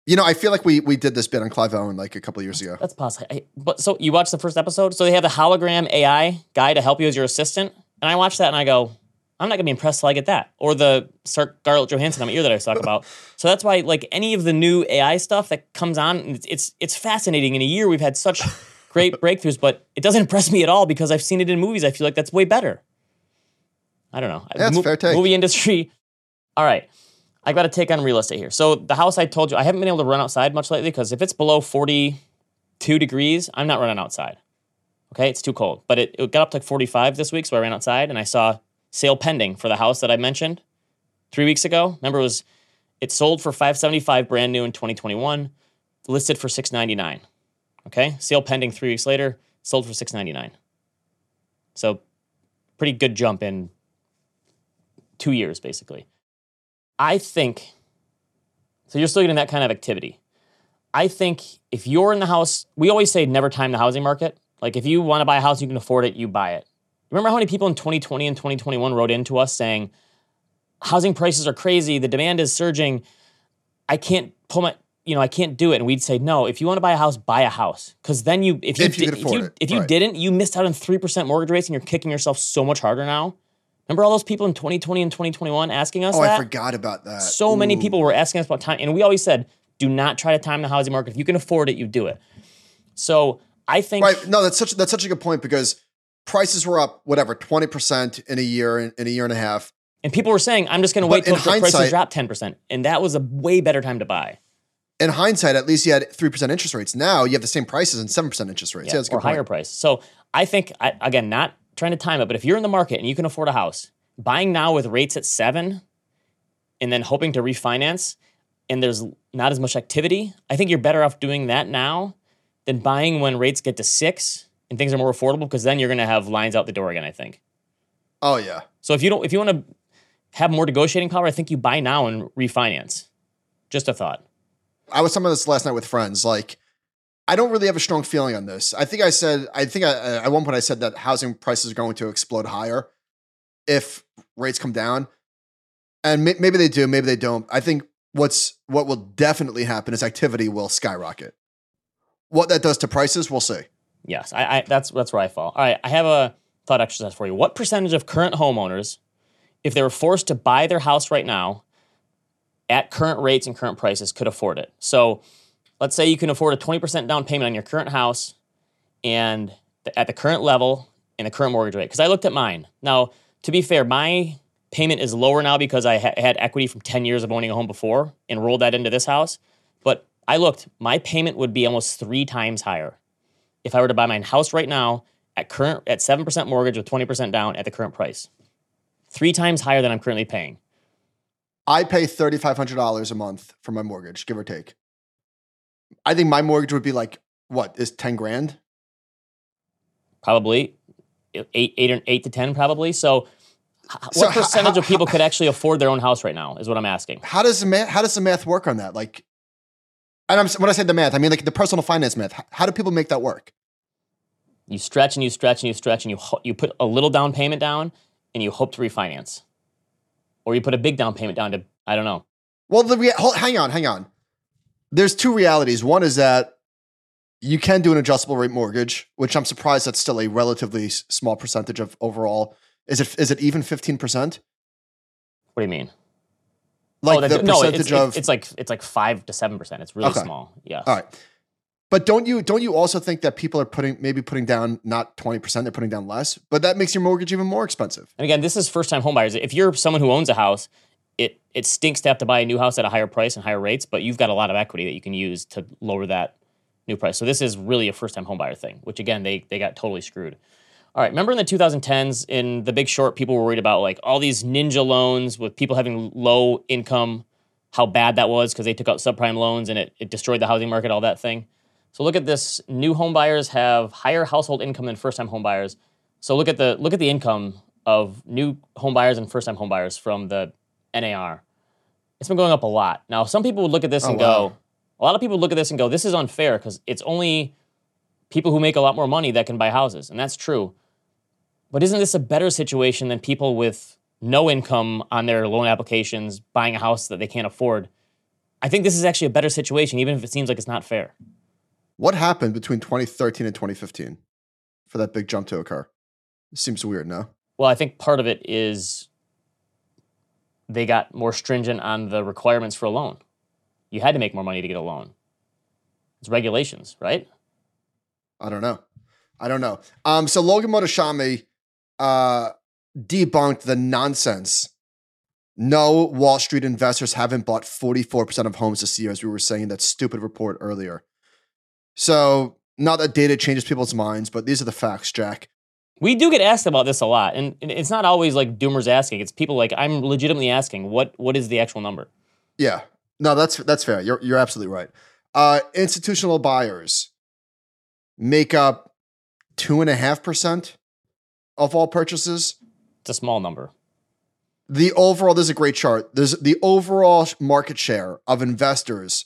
You know, I feel like we we did this bit on Clive Owen like a couple of years ago. That's possible. I, but so you watched the first episode. So they have the hologram AI guy to help you as your assistant, and I watched that and I go, I'm not gonna be impressed till I get that, or the Scarlett Johansson on my ear that I talk about. So that's why, like any of the new AI stuff that comes on, it's it's, it's fascinating. In a year, we've had such great breakthroughs, but it doesn't impress me at all because I've seen it in movies. I feel like that's way better. I don't know. Yeah, it's a fair take. Movie industry. All right. I got to take on real estate here. So the house I told you, I haven't been able to run outside much lately because if it's below 42 degrees, I'm not running outside. Okay, it's too cold. But it, it got up to like 45 this week, so I ran outside and I saw sale pending for the house that I mentioned three weeks ago. Remember, it was it sold for 575 brand new in 2021, listed for 699. Okay, sale pending three weeks later, sold for 699. So pretty good jump in two years, basically. I think so. You're still getting that kind of activity. I think if you're in the house, we always say never time the housing market. Like if you want to buy a house, you can afford it, you buy it. Remember how many people in 2020 and 2021 wrote into us saying, housing prices are crazy, the demand is surging. I can't pull my, you know, I can't do it. And we'd say, no, if you want to buy a house, buy a house. Because then you, if you, If you di- if you, if you right. didn't, you missed out on 3% mortgage rates and you're kicking yourself so much harder now. Remember all those people in 2020 and 2021 asking us Oh, that? I forgot about that. So many people were asking us about time, and we always said, do not try to time the housing market. If you can afford it, you do it. So I think Right. No, that's such that's such a good point because prices were up whatever twenty percent in a year in, in a year and a half. And people were saying, I'm just going to wait until the prices drop 10%. And that was a way better time to buy. In hindsight, at least you had three percent interest rates. Now you have the same prices and seven percent interest rates. Yeah, Yeah, that's a good or higher point. price. So I think, I, again, not trying to time it, but if you're in the market and you can afford a house, buying now with rates at seven and then hoping to refinance and there's not as much activity, I think you're better off doing that now than buying when rates get to six and things are more affordable because then you're going to have lines out the door again, I think. Oh yeah. So if you don't, if you want to have more negotiating power, I think you buy now and refinance. Just a thought. I was talking about this last night with friends. Like, I don't really have a strong feeling on this. I think I said, I think I, at one point I said that housing prices are going to explode higher if rates come down, and may, maybe they do, maybe they don't. I think what's what will definitely happen is activity will skyrocket. What that does to prices, we'll see. Yes, I, I that's that's where I fall. All right, I have a thought exercise for you. What percentage of current homeowners, if they were forced to buy their house right now, at current rates and current prices, could afford it? So, let's say you can afford a twenty percent down payment on your current house, and th- at the current level and the current mortgage rate. Because I looked at mine. Now, to be fair, my payment is lower now because I ha- had equity from ten years of owning a home before and rolled that into this house. But I looked, my payment would be almost three times higher if I were to buy my house right now at current at seven percent mortgage with twenty percent down at the current price, three times higher than I'm currently paying. I pay thirty five hundred dollars a month for my mortgage, give or take. I think my mortgage would be like what is ten grand? Probably eight, eight, or eight to ten, probably. So, what percentage ho- of people could actually afford their own house right now? Is what I'm asking. How does the math? How does the math work on that? Like, and I'm when I say the math, I mean like the personal finance math. How, how do people make that work? You stretch and you stretch and you stretch and you you put a little down payment down and you hope to refinance, or you put a big down payment down to I don't know. Well, the hang on, hang on. There's two realities. One is that you can do an adjustable rate mortgage, which I'm surprised that's still a relatively small percentage of overall. Is it is it even fifteen percent? What do you mean? Like oh, the that- no, percentage it's, of it's, like it's like five to seven percent. It's really Okay. small. Yeah. all right. But don't you don't you also think that people are putting maybe putting down not twenty percent, they're putting down less, but that makes your mortgage even more expensive. And again, this is first time homebuyers. If you're someone who owns a house, it it stinks to have to buy a new house at a higher price and higher rates, but you've got a lot of equity that you can use to lower that new price. So this is really a first time homebuyer thing, which again they they got totally screwed. All right, remember in the 2010s in The Big Short, people were worried about like all these ninja loans with people having low income, how bad that was because they took out subprime loans and it, it destroyed the housing market, all that thing. So look at this: new home buyers have higher household income than first-time home buyers. So look at the look at the income of new home buyers and first-time home buyers from the NAR. It's been going up a lot. Now, some people would look at this Oh, and wow. go, A lot of people look at this and go, this is unfair because it's only people who make a lot more money that can buy houses. And that's true. But isn't this a better situation than people with no income on their loan applications buying a house that they can't afford? I think this is actually a better situation, even if it seems like it's not fair. What happened between 2013 and 2015 for that big jump to occur? It seems weird, no? Well, I think part of it is they got more stringent on the requirements for a loan. You had to make more money to get a loan. It's regulations, right? I don't know. I don't know. Um, so Logan Mohtashami uh, debunked the nonsense. No Wall Street investors haven't bought 44% of homes this year, as we were saying that stupid report earlier. So, not that data changes people's minds, but these are the facts, Jack. We do get asked about this a lot, and it's not always like doomers asking. It's people like I'm legitimately asking, what what is the actual number? Yeah, no, that's that's fair. You're you're absolutely right. Uh, institutional buyers make up two and a half percent of all purchases. It's a small number. The overall, there's a great chart. There's the overall market share of investors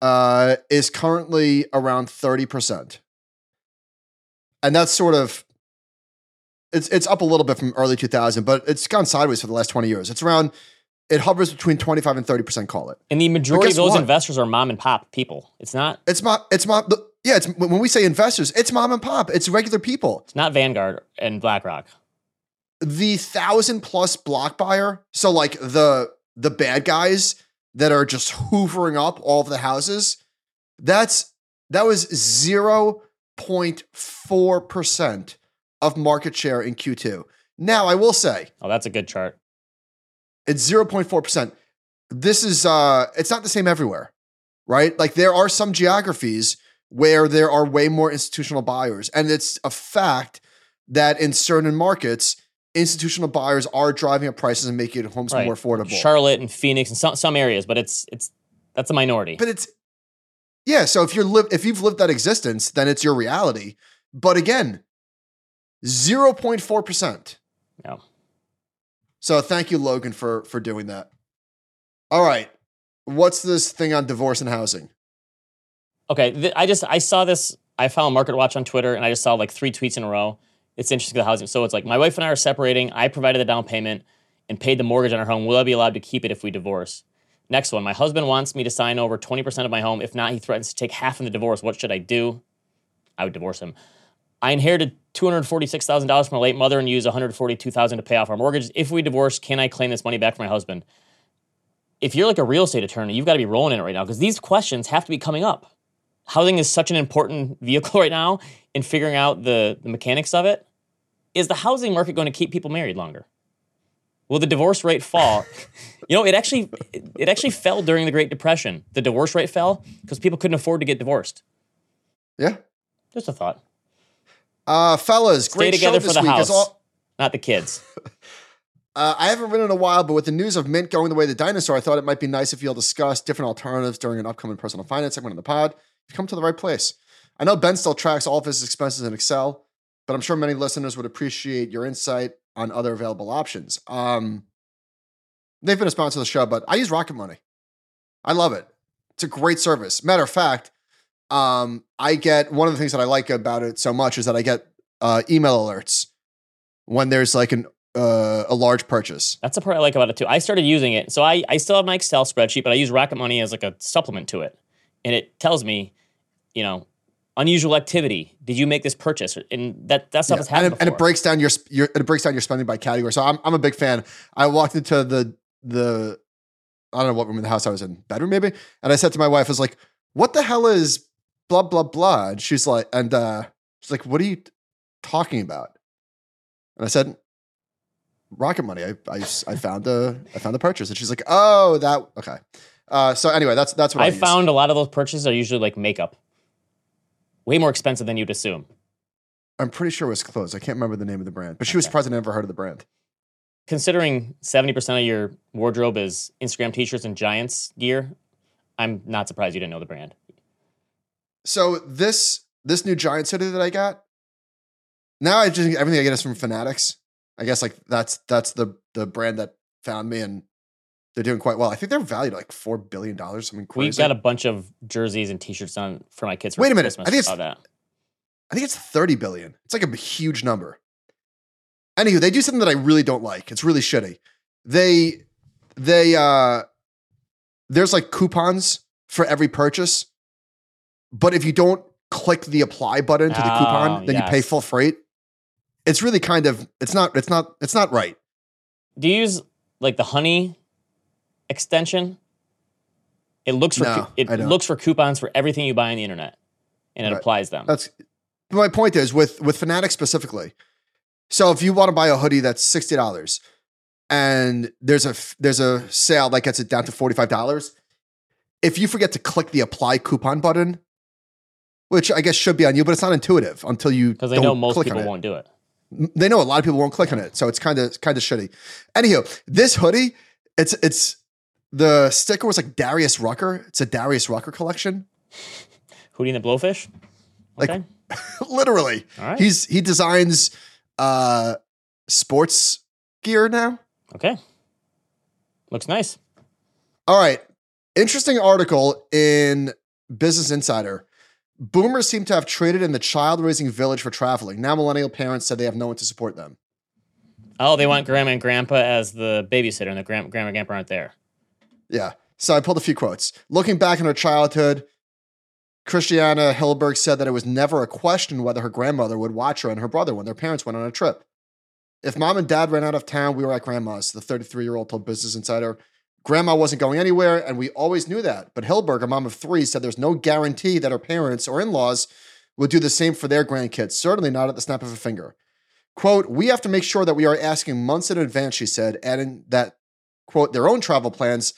uh, is currently around 30%. And that's sort of it's it's up a little bit from early 2000, but it's gone sideways for the last 20 years. It's around it hovers between 25 and 30%, call it. And the majority of those what? investors are mom and pop people. It's not It's mom it's mom yeah, it's when we say investors, it's mom and pop. It's regular people. It's not Vanguard and BlackRock. The thousand plus block buyer, so like the the bad guys that are just hoovering up all of the houses, that's that was 0.4% of market share in Q2. Now, I will say, oh, that's a good chart. It's 0.4%. This is uh it's not the same everywhere. Right? Like there are some geographies where there are way more institutional buyers and it's a fact that in certain markets institutional buyers are driving up prices and making homes right. more affordable. Charlotte and Phoenix and some some areas, but it's it's that's a minority. But it's yeah. So if you're li- if you've lived that existence, then it's your reality. But again, zero point four percent. Yeah. So thank you, Logan, for for doing that. All right, what's this thing on divorce and housing? Okay, th- I just I saw this. I found Market Watch on Twitter, and I just saw like three tweets in a row it's interesting the housing. So it's like my wife and I are separating. I provided the down payment and paid the mortgage on our home. Will I be allowed to keep it if we divorce? Next one. My husband wants me to sign over 20% of my home. If not, he threatens to take half in the divorce. What should I do? I would divorce him. I inherited $246,000 from my late mother and used $142,000 to pay off our mortgage. If we divorce, can I claim this money back from my husband? If you're like a real estate attorney, you've got to be rolling in it right now because these questions have to be coming up. Housing is such an important vehicle right now in figuring out the, the mechanics of it is the housing market going to keep people married longer? Will the divorce rate fall? you know, it actually it actually fell during the Great Depression. The divorce rate fell because people couldn't afford to get divorced. Yeah. Just a thought. Uh fellas, Stay great together show for this the week. house, all- not the kids. Uh, I haven't written in a while, but with the news of Mint going the way of the dinosaur, I thought it might be nice if you'll discuss different alternatives during an upcoming personal finance segment in the pod. You've come to the right place. I know Ben still tracks all of his expenses in Excel, but I'm sure many listeners would appreciate your insight on other available options. Um, they've been a sponsor of the show, but I use Rocket Money. I love it. It's a great service. Matter of fact, um, I get one of the things that I like about it so much is that I get uh, email alerts when there's like an uh, a large purchase. That's the part I like about it too. I started using it, so I I still have my Excel spreadsheet, but I use Rocket Money as like a supplement to it, and it tells me, you know, unusual activity. Did you make this purchase? And that that stuff yeah. has happened. And it, and it, breaks down your, your it breaks down your spending by category. So I'm I'm a big fan. I walked into the the I don't know what room in the house I was in, bedroom maybe, and I said to my wife, I was like, "What the hell is blah blah blah?" And she's like, and uh, she's like, "What are you talking about?" And I said, "Rocket Money. I I, I found a I found the purchase." And she's like, "Oh, that okay." Uh, so anyway, that's that's what I, I found. A lot of those purchases are usually like makeup way more expensive than you'd assume. I'm pretty sure it was clothes. I can't remember the name of the brand, but she was surprised I never heard of the brand. Considering 70% of your wardrobe is Instagram t-shirts and Giants gear, I'm not surprised you didn't know the brand. So this this new Giants hoodie that I got, now I just everything I get is from Fanatics. I guess like that's that's the the brand that found me and they're doing quite well. I think they're valued like four billion dollars. Something crazy. We've got a bunch of jerseys and T-shirts on for my kids. For Wait a minute. Christmas I think it's- about that. I think it's 30 billion. It's like a huge number. Anywho, they do something that I really don't like. It's really shitty. They they uh there's like coupons for every purchase. But if you don't click the apply button to the oh, coupon, Oh, then you pay full freight. It's really kind of it's not it's not it's not right. Do you use like the honey extension? It looks for No, it looks for coupons for everything you buy on the internet, and it Right. applies them. That's my point is with with Fanatics specifically. So if you want to buy a hoodie that's sixty dollars, and there's a there's a sale that gets it down to forty five dollars, if you forget to click the apply coupon button, which I guess should be on you, but it's not intuitive until you Because they know most people won't do it. They know a lot of people won't click on it, so it's kind of kind of shitty. Anyhow, this hoodie, it's it's the sticker was like Darius Rucker. It's a Darius Rucker collection. Hootie and the Blowfish. Like, Literally. Right. He's he designs uh sports gear now. okay. Looks nice. All right. Interesting article in Business Insider. Boomers seem to have traded in the child raising village for traveling. Now millennial parents said they have no one to support them. Oh, they want grandma and grandpa as the babysitter, and the grand- grandma and grandpa aren't there. Yeah. So I pulled a few quotes. Looking back on her childhood, Christiana Hillberg said that it was never a question whether her grandmother would watch her and her brother when their parents went on a trip. If mom and dad ran out of town, we were at grandma's, the 33 year old told Business Insider. Grandma wasn't going anywhere, and we always knew that. But Hillberg, a mom of three, said there's no guarantee that her parents or in laws would do the same for their grandkids, certainly not at the snap of a finger. Quote, we have to make sure that we are asking months in advance, she said, adding that, quote, their own travel plans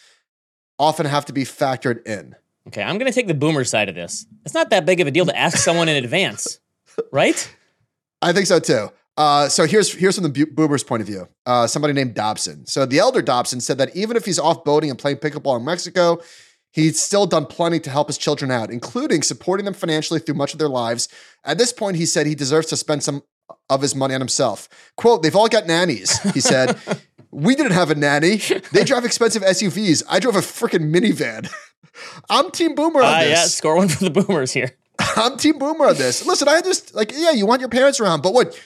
often have to be factored in. Okay, I'm gonna take the boomer side of this. It's not that big of a deal to ask someone in advance, right? I think so too. Uh, so here's here's from the boomer's point of view. Uh, somebody named Dobson. So the elder Dobson said that even if he's off boating and playing pickleball in Mexico, he's still done plenty to help his children out, including supporting them financially through much of their lives. At this point, he said he deserves to spend some of his money on himself. "Quote: They've all got nannies," he said. we didn't have a nanny. They drive expensive SUVs. I drove a freaking minivan. I'm Team Boomer on Ah, this. yeah, score one for the boomers here. I'm Team Boomer on this. Listen, I just like, yeah, you want your parents around, but what?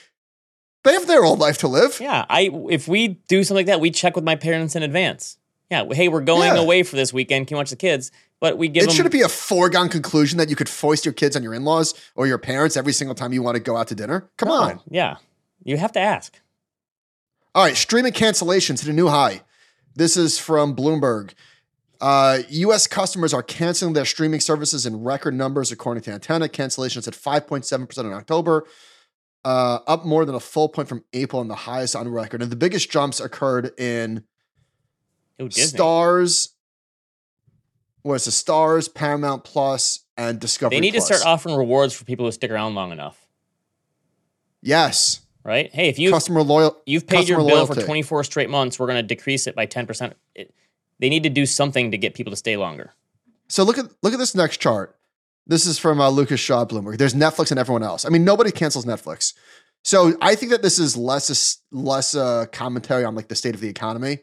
They have their old life to live. Yeah, I if we do something like that, we check with my parents in advance. Yeah, hey, we're going Yeah. away for this weekend. Can you watch the kids? But we give It them. shouldn't be a foregone conclusion that you could foist your kids on your in-laws or your parents every single time you want to go out to dinner. Come No, on. Yeah, you have to ask. All right, streaming cancellations hit a new high. This is from Bloomberg. Uh, U.S. customers are canceling their streaming services in record numbers, according to Antenna. Cancellations at 5.7% in October, uh, up more than a full point from April and the highest on record. And the biggest jumps occurred in Ooh, Starz. What's the Starz, Paramount Plus, and Discovery? They need Plus. to start offering rewards for people who stick around long enough, Yes, right? Hey, if you customer loyal. you've paid your bill for 24 straight months, we're going to decrease it by 10%. They need to do something to get people to stay longer. So look at look at this next chart. This is from uh, Lucas Shaw Bloomberg. There's Netflix and everyone else. I mean, nobody cancels Netflix. So I think that this is less less uh, commentary on like the state of the economy.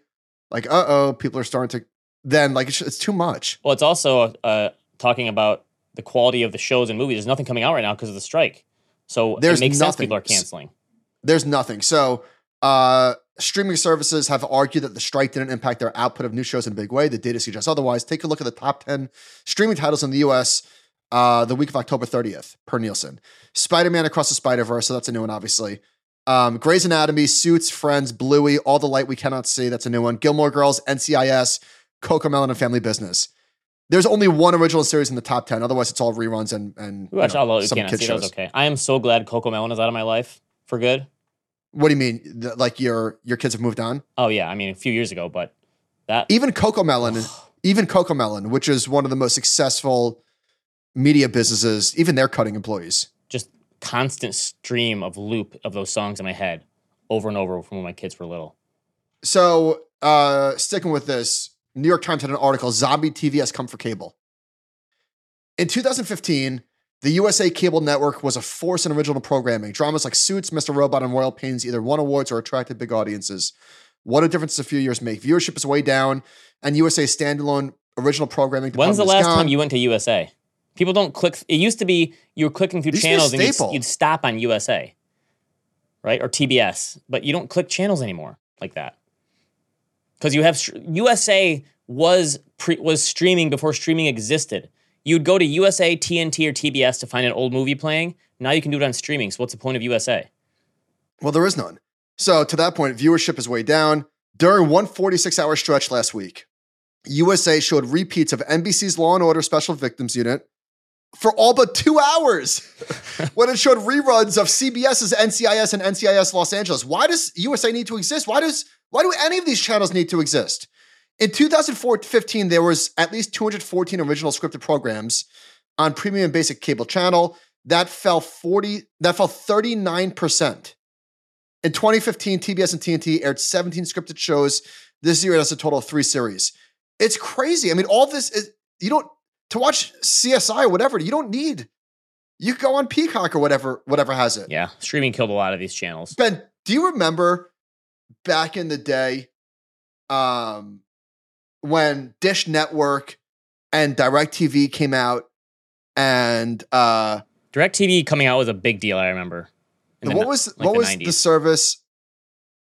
Like, uh oh, people are starting to. Then like it's, it's too much. Well, it's also uh, talking about the quality of the shows and movies. There's nothing coming out right now because of the strike. So There's it makes sense nothing. people are canceling. There's nothing. So uh, streaming services have argued that the strike didn't impact their output of new shows in a big way. The data suggests otherwise. Take a look at the top 10 streaming titles in the US uh, the week of October 30th, per Nielsen. Spider Man Across the Spider Verse, so that's a new one, obviously. Um, Grey's Anatomy, Suits, Friends, Bluey, All the Light We Cannot See, that's a new one. Gilmore Girls, NCIS, CoComelon, and Family Business. There's only one original series in the top 10. Otherwise, it's all reruns and, and We watch you know, some kid see shows. Okay. I am so glad CoComelon is out of my life for good. What do you mean? The- like your your kids have moved on? Oh yeah, I mean a few years ago, but that even CoComelon, even CoComelon, which is one of the most successful media businesses, even they're cutting employees. just constant stream of loop of those songs in my head over and over from when my kids were little. So, uh, sticking with this, New York Times had an article: "Zombie TV has come for cable." In 2015, the USA Cable Network was a force in original programming. Dramas like Suits, Mr. Robot, and Royal Pains either won awards or attracted big audiences. What a difference a few years make. Viewership is way down, and USA standalone original programming. When's the last time you went to USA? People don't click. It used to be you were clicking through Used to be a channels and you'd, you'd stop on USA, right, or TBS, but you don't click channels anymore like that because you have USA was pre, was streaming before streaming existed. You'd go to USA, TNT, or TBS to find an old movie playing. Now you can do it on streaming. So what's the point of USA? Well, there is none. So to that point, viewership is way down. During one 46 hour stretch last week, USA showed repeats of NBC's Law and Order Special Victims Unit for all but two hours when it showed reruns of CBS's NCIS and NCIS Los Angeles. Why does USA need to exist? Why does why do any of these channels need to exist? In 2015, there was at least 214 original scripted programs on premium basic cable channel. That fell 40, that fell 39%. In 2015, TBS and TNT aired 17 scripted shows. This year, that's a total of three series. It's crazy. I mean, all this is, you don't, to watch CSI or whatever, you don't need, you can go on Peacock or whatever, whatever has it. Yeah, streaming killed a lot of these channels. Ben, do you remember back in the day um, when Dish Network and DirecTV came out and uh, DirecTV coming out was a big deal. I remember. The what was like what the was 90s. the service?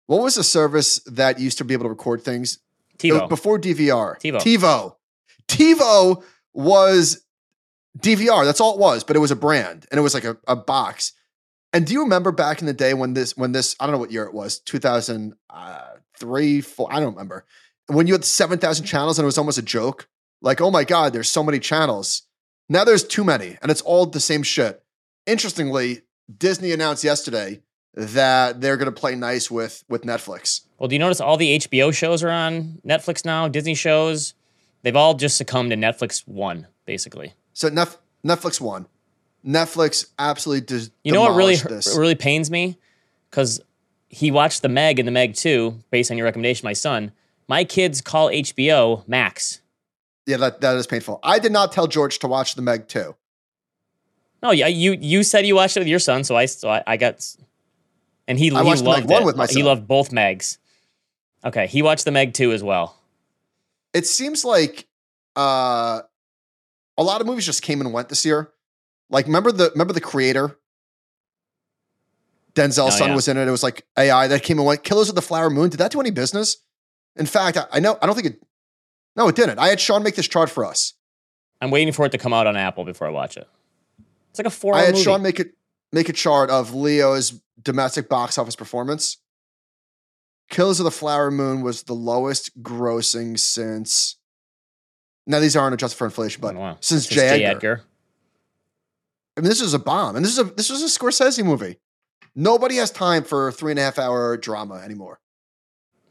What was the service that used to be able to record things TiVo? before DVR? TiVo. TiVo. TiVo was DVR. That's all it was, but it was a brand and it was like a, a box. And do you remember back in the day when this when this I don't know what year it was 2003 uh, four I don't remember when you had 7,000 channels and it was almost a joke like oh my god there's so many channels now there's too many and it's all the same shit. Interestingly, Disney announced yesterday that they're going to play nice with with Netflix. Well, do you notice all the HBO shows are on Netflix now? Disney shows, they've all just succumbed to Netflix won, basically. So Nef- Netflix won, Netflix absolutely des- You know what really this. really pains me? Because he watched the Meg and the Meg Two, based on your recommendation, my son. My kids call HBO Max. yeah, that, that is painful. I did not tell George to watch the Meg 2. No, yeah, you you said you watched it with your son, so I so I, I got, and he I he watched the Meg loved 1 with my He loved both Megs. Okay, he watched the Meg Two as well. It seems like uh, a lot of movies just came and went this year. Like remember the remember the creator? Denzel's Oh, son yeah. was in it. It was like AI that came and went. Killers of the Flower Moon. Did that do any business? In fact, I, I know I don't think it. No, it didn't. I had Sean make this chart for us. I'm waiting for it to come out on Apple before I watch it. It's like a four I had movie. Sean make it make a chart of Leo's domestic box office performance. Killers of the Flower Moon was the lowest grossing since. Now these aren't adjusted for inflation, but Oh, wow. since Since J. Edgar. Edgar. I mean, this is a bomb, and this is a this was a Scorsese movie. Nobody has time for three and a half hour drama anymore.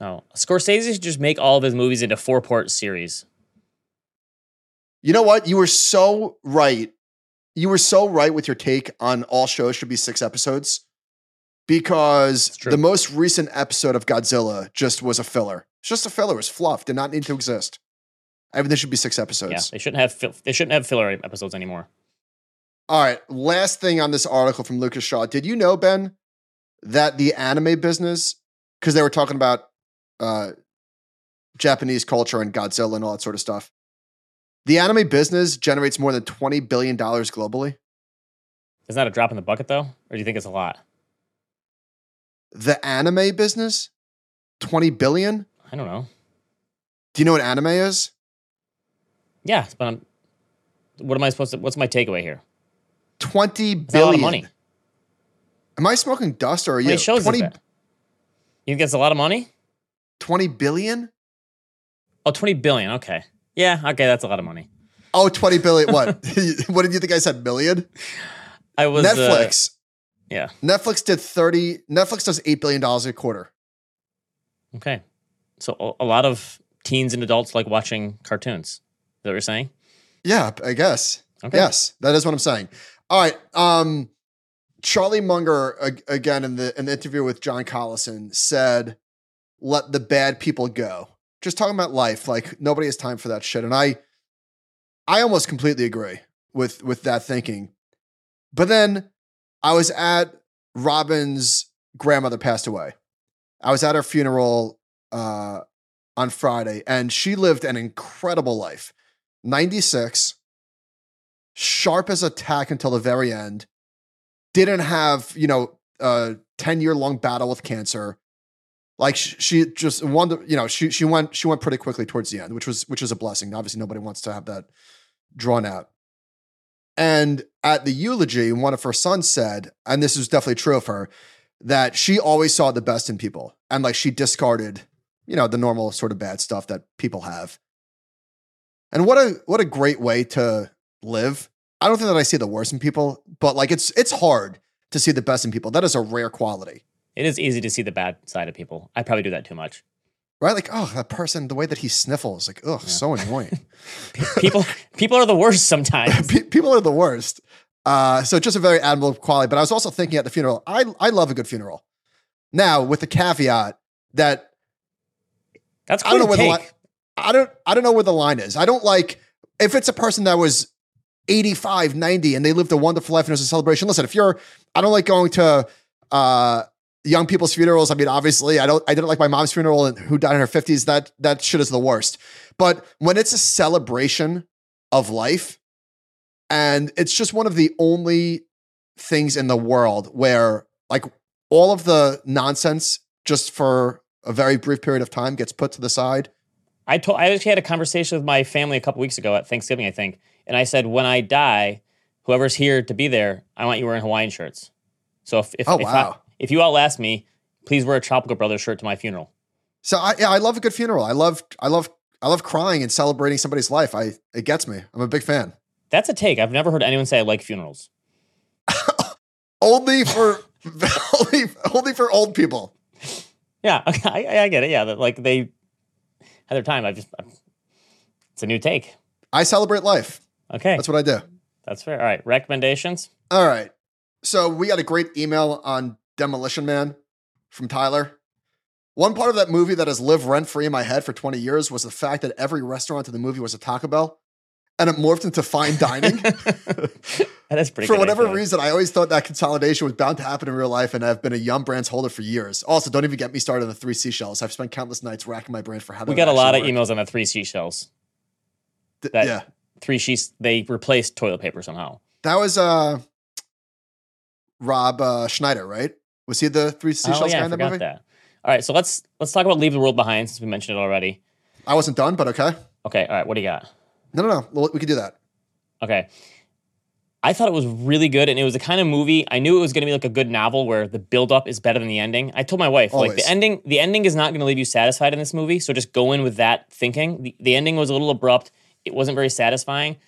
No, Scorsese should just make all of his movies into four part series. You know what? You were so right. You were so right with your take on all shows should be six episodes because the most recent episode of Godzilla just was a filler. It's just a filler. It was fluff. Did not need to exist. I mean, there should be six episodes. Yeah, they shouldn't have fil- they shouldn't have filler episodes anymore. All right. Last thing on this article from Lucas Shaw. Did you know, Ben, that the anime business, because they were talking about uh, Japanese culture and Godzilla and all that sort of stuff, the anime business generates more than $20 billion globally. Isn't that a drop in the bucket though, or do you think it's a lot? The anime business, 20 billion? I don't know. Do you know what anime is? Yeah, but I'm, what am I supposed to? What's my takeaway here? 20 It's not a lot of money. Am I smoking dust or are you? shows 20, that? You think that's a lot of money? 20 billion? Oh, 20 billion. Okay. Yeah, okay, that's a lot of money. Oh, 20 billion. What? what did you think I said? Million? I was uh, Netflix. Yeah. Netflix did 30, Netflix does $8 billion a quarter. Okay. So a, a lot of teens and adults like watching cartoons. Is that what you're saying? Yeah, I guess. Okay. Yes, that is what I'm saying. All right. Um, Charlie Munger again in the in the interview with John Collison said, "Let the bad people go." Just talking about life, like nobody has time for that shit, and I, I almost completely agree with with that thinking. But then I was at Robin's grandmother passed away. I was at her funeral uh, on Friday, and she lived an incredible life. 96, sharp as a tack until the very end. Didn't have, you know, a 10 year long battle with cancer. Like she, she just wanted, you know, she she went she went pretty quickly towards the end, which was which is a blessing. Obviously, nobody wants to have that drawn out. And at the eulogy, one of her sons said, and this is definitely true of her, that she always saw the best in people. And like she discarded, you know, the normal sort of bad stuff that people have. And what a what a great way to live. I don't think that I see the worst in people, but like it's it's hard to see the best in people. That is a rare quality. It is easy to see the bad side of people. I probably do that too much. Right? Like, oh, that person, the way that he sniffles, like, oh, yeah. so annoying. people people are the worst sometimes. people are the worst. Uh, so just a very admirable quality. But I was also thinking at the funeral, I I love a good funeral. Now, with the caveat that that's I don't know where take. the line, I don't I don't know where the line is. I don't like if it's a person that was 85, 90 and they lived a wonderful life and it was a celebration. Listen, if you're I don't like going to uh young people's funerals. I mean, obviously, I don't I didn't like my mom's funeral and who died in her 50s. That that shit is the worst. But when it's a celebration of life, and it's just one of the only things in the world where like all of the nonsense just for a very brief period of time gets put to the side. I told I actually had a conversation with my family a couple weeks ago at Thanksgiving, I think, and I said, when I die, whoever's here to be there, I want you wearing Hawaiian shirts. So if if, oh, if, wow. I, if you outlast me, please wear a Tropical Brothers shirt to my funeral. So I yeah, I love a good funeral. I love I love I love crying and celebrating somebody's life. I it gets me. I'm a big fan. That's a take. I've never heard anyone say I like funerals. only for only only for old people. Yeah, I, I get it. Yeah, like they had their time. I just it's a new take. I celebrate life. Okay, that's what I do. That's fair. All right, recommendations. All right. So we got a great email on Demolition Man from Tyler. One part of that movie that has lived rent free in my head for 20 years was the fact that every restaurant in the movie was a Taco Bell and it morphed into fine dining. that is pretty For whatever idea. reason, I always thought that consolidation was bound to happen in real life, and I've been a Yum Brands holder for years. Also, don't even get me started on the three seashells. I've spent countless nights racking my brain for how We got a lot of emails on the three seashells. That yeah. Three sheets, they replaced toilet paper somehow. That was uh, Rob uh, Schneider, right? Was he the three oh, seashells oh, yeah, guy in the movie? That. All right, so let's let's talk about Leave the World Behind since we mentioned it already. I wasn't done, but okay. Okay, all right. What do you got? No, no, no. We could do that. Okay. I thought it was really good, and it was the kind of movie I knew it was going to be like a good novel where the build-up is better than the ending. I told my wife Always. like the ending, the ending is not going to leave you satisfied in this movie, so just go in with that thinking. The, the ending was a little abrupt; it wasn't very satisfying,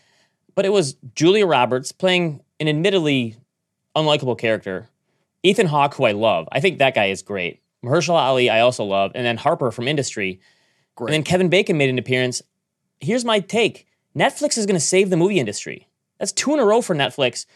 but it was Julia Roberts playing an admittedly unlikable character Ethan Hawke, who I love, I think that guy is great. Mahershala Ali, I also love, and then Harper from Industry. Great. And then Kevin Bacon made an appearance. Here's my take: Netflix is going to save the movie industry. That's two in a row for Netflix.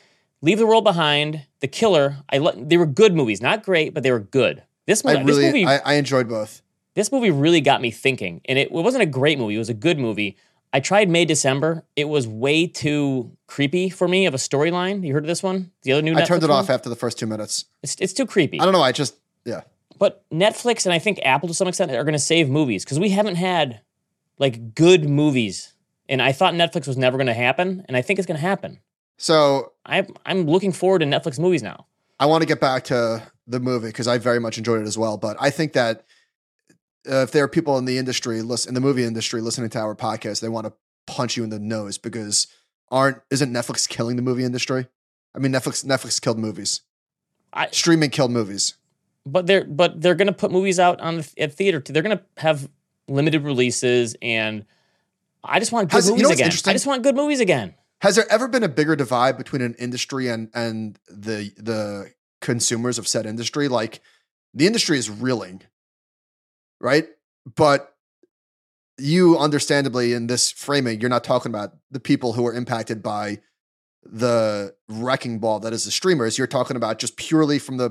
Leave the World Behind, The Killer. I lo- they were good movies, not great, but they were good. This movie, I really, this movie, I, I enjoyed both. This movie really got me thinking, and it, it wasn't a great movie. It was a good movie. I tried May December. It was way too creepy for me of a storyline. You heard of this one? The other new. I turned it one? off after the first two minutes. It's it's too creepy. I don't know. I just yeah. But Netflix and I think Apple to some extent are going to save movies because we haven't had like good movies, and I thought Netflix was never going to happen, and I think it's going to happen. So I I'm looking forward to Netflix movies now. I want to get back to the movie because I very much enjoyed it as well. But I think that uh, if there are people in the industry, listen, in the movie industry, listening to our podcast, they want to punch you in the nose because aren't isn't Netflix killing the movie industry? I mean, Netflix Netflix killed movies. I, Streaming killed movies. But they're but they're gonna put movies out on the, at theater. They're gonna have limited releases, and I just want good Has, movies you know again. I just want good movies again. Has there ever been a bigger divide between an industry and and the the consumers of said industry? Like the industry is reeling, right? But you understandably in this framing, you're not talking about the people who are impacted by the wrecking ball that is the streamers. You're talking about just purely from the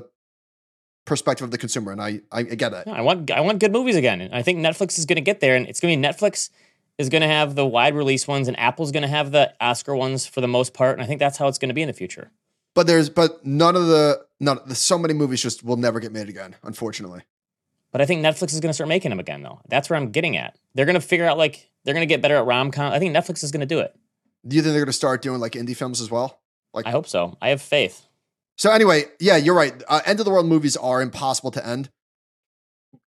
perspective of the consumer, and I I, get it. I want I want good movies again, and I think Netflix is going to get there, and it's going to be Netflix is going to have the wide release ones, and Apple's going to have the Oscar ones for the most part, and I think that's how it's going to be in the future. But there's but none of the none the, so many movies just will never get made again, unfortunately. But I think Netflix is going to start making them again, though. That's where I'm getting at. They're going to figure out like they're going to get better at rom com. I think Netflix is going to do it. Do you think they're going to start doing like indie films as well? Like, I hope so. I have faith. So anyway, yeah, you're right. Uh, end of the world movies are impossible to end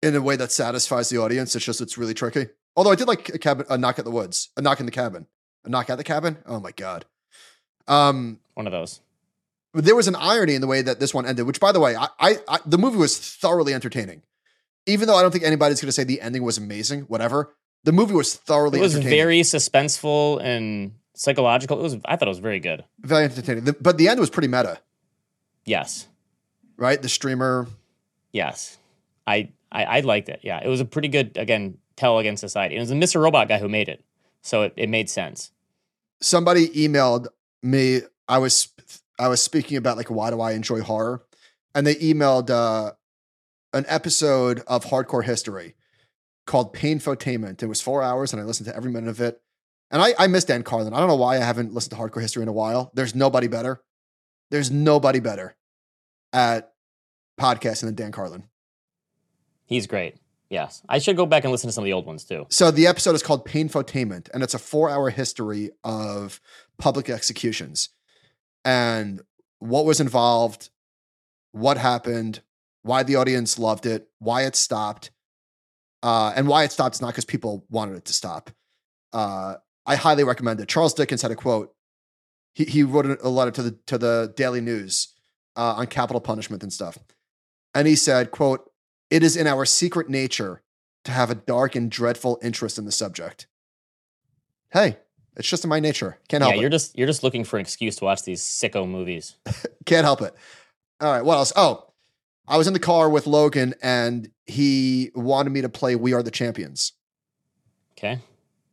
in a way that satisfies the audience. It's just it's really tricky. Although I did like a cabin, a knock at the woods, a knock in the cabin, a knock at the cabin. Oh my god. Um, One of those. there was an irony in the way that this one ended. Which, by the way, I, I, I the movie was thoroughly entertaining. Even though I don't think anybody's going to say the ending was amazing, whatever. The movie was thoroughly It was very suspenseful and psychological. It was. I thought it was very good. very entertaining. The- but the end was pretty meta, Yes. right? The streamer. Yes. I, I I liked it. Yeah. It was a pretty good again tell against society. It was the Mr. Robot guy who made it, so it, it made sense. somebody emailed me. I was I was speaking about like why do I enjoy horror, and they emailed uh, an episode of Hardcore History called Painfotainment. It was four hours, and I listened to every minute of it. And I I miss Dan Carlin. I don't know why I haven't listened to Hardcore History in a while. There's nobody better. There's nobody better at podcasting than Dan Carlin. He's great. Yes. I should go back and listen to some of the old ones too. So the episode is called Painfotainment, and it's a four-hour history of public executions and what was involved, what happened, why the audience loved it, why it stopped, uh, and why it stopped is not because people wanted it to stop. Uh, I highly recommend it. Charles Dickens had a quote. He he wrote a letter to the to the Daily News uh, on capital punishment and stuff, and he said, "quote It is in our secret nature." to have a dark and dreadful interest in the subject. Hey, it's just in my nature. Can't help it. yeah, help you're it. just you're just looking for an excuse to watch these sicko movies. Can't help it. All right, what else? Oh, I was in the car with Logan and he wanted me to play We Are the Champions. Okay.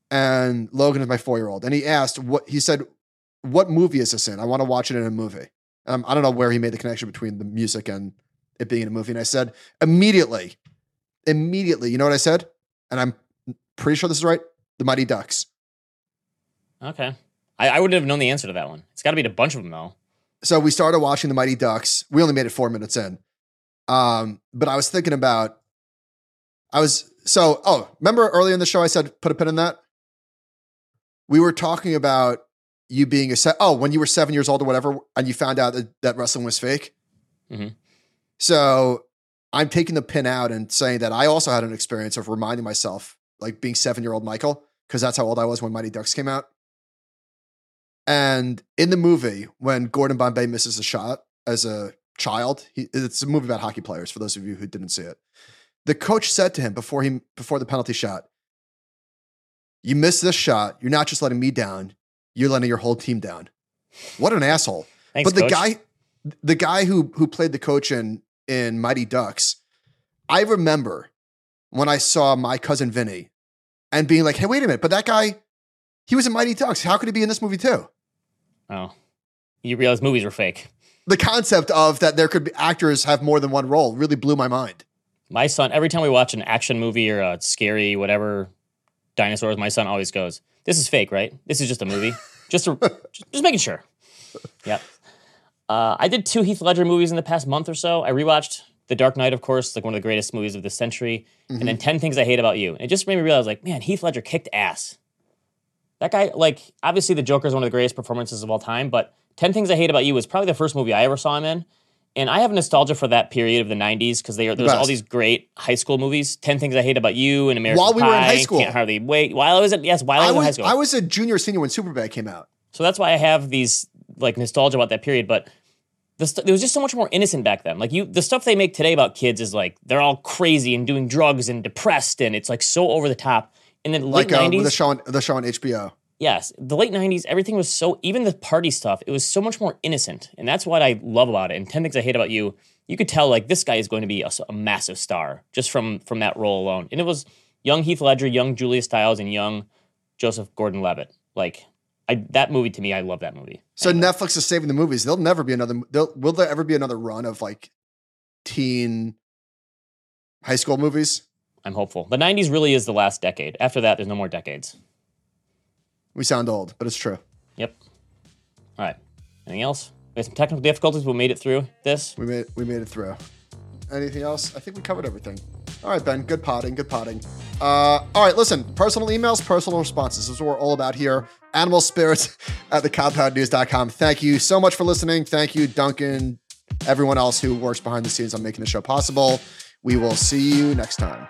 And Logan is my four year old. And he asked, what he said, What movie is this in? I want to watch it in a movie. Um, I don't know where he made the connection between the music and it being in a movie. And I said, Immediately, immediately, you know what I said? And I'm pretty sure this is right The Mighty Ducks. Okay. I, I wouldn't have known the answer to that one. It's got to be a bunch of them though. so we started watching the Mighty Ducks. We only made it four minutes in. Um, but I was thinking about, I was, so, oh, remember earlier in the show I said, put a pin in that? We were talking about you being a set, oh, when you were seven years old or whatever, and you found out that, that wrestling was fake. Mhm. So I'm taking the pin out and saying that I also had an experience of reminding myself, like being seven year old Michael, because that's how old I was when Mighty Ducks came out. And in the movie, when Gordon Bombay misses a shot as a child, he, it's a movie about hockey players. For those of you who didn't see it, the coach said to him before he before the penalty shot, "You missed this shot. You're not just letting me down. You're letting your whole team down." What an asshole! Thanks, but the coach. guy, the guy who who played the coach in in Mighty Ducks, I remember when I saw my cousin Vinny and being like, "Hey, wait a minute! But that guy, he was in Mighty Ducks. How could he be in this movie too?" Oh. You realize movies were fake. The concept of that there could be actors have more than one role really blew my mind. My son, every time we watch an action movie or a scary whatever dinosaurs, my son always goes, "This is fake, right? This is just a movie. just, to, just, just making sure." Yep. Uh, I did two Heath Ledger movies in the past month or so. I rewatched The Dark Knight, of course, like one of the greatest movies of the century, and then Ten Things I Hate About You. And it just made me realize, like, man, Heath Ledger kicked ass. That guy, like, obviously, The Joker is one of the greatest performances of all time, but Ten Things I Hate About You was probably the first movie I ever saw him in. And I have nostalgia for that period of the '90s because there was all these great high school movies. Ten Things I Hate About You and American While we were in high school. Can't hardly wait. While I was at yes, while I I was, in high school. I was a junior senior when Superbad came out. So that's why I have these like nostalgia about that period. But the st- it was just so much more innocent back then. Like you, the stuff they make today about kids is like they're all crazy and doing drugs and depressed, and it's like so over the top. In the late Like uh, nineties, the show on the show on HBO. Yes, the late nineties, everything was so even the party stuff. It was so much more innocent, and that's what I love about it. And Ten Things I Hate About You, you could tell like this guy is going to be a massive star just from from that role alone. And it was young Heath Ledger, young Julia Stiles, and young Joseph Gordon-Levitt. Like I, that movie to me, I love that movie. So uh, Netflix is saving the movies. There'll never be another. Will there ever be another run of like teen high school movies? I'm hopeful. The 90s really is the last decade. After that, there's no more decades. We sound old, but it's true. Yep. All right. Anything else? We had some technical difficulties, but we made it through this. We made we made it through. Anything else? I think we covered everything. All right, Ben. Good potting. Good potting. Uh, all right, listen. Personal emails, personal responses. This is what we're all about here. Animal spirits at thecompoundnews.com. Thank you so much for listening. Thank you, Duncan, everyone else who works behind the scenes on making the show possible. We will see you next time.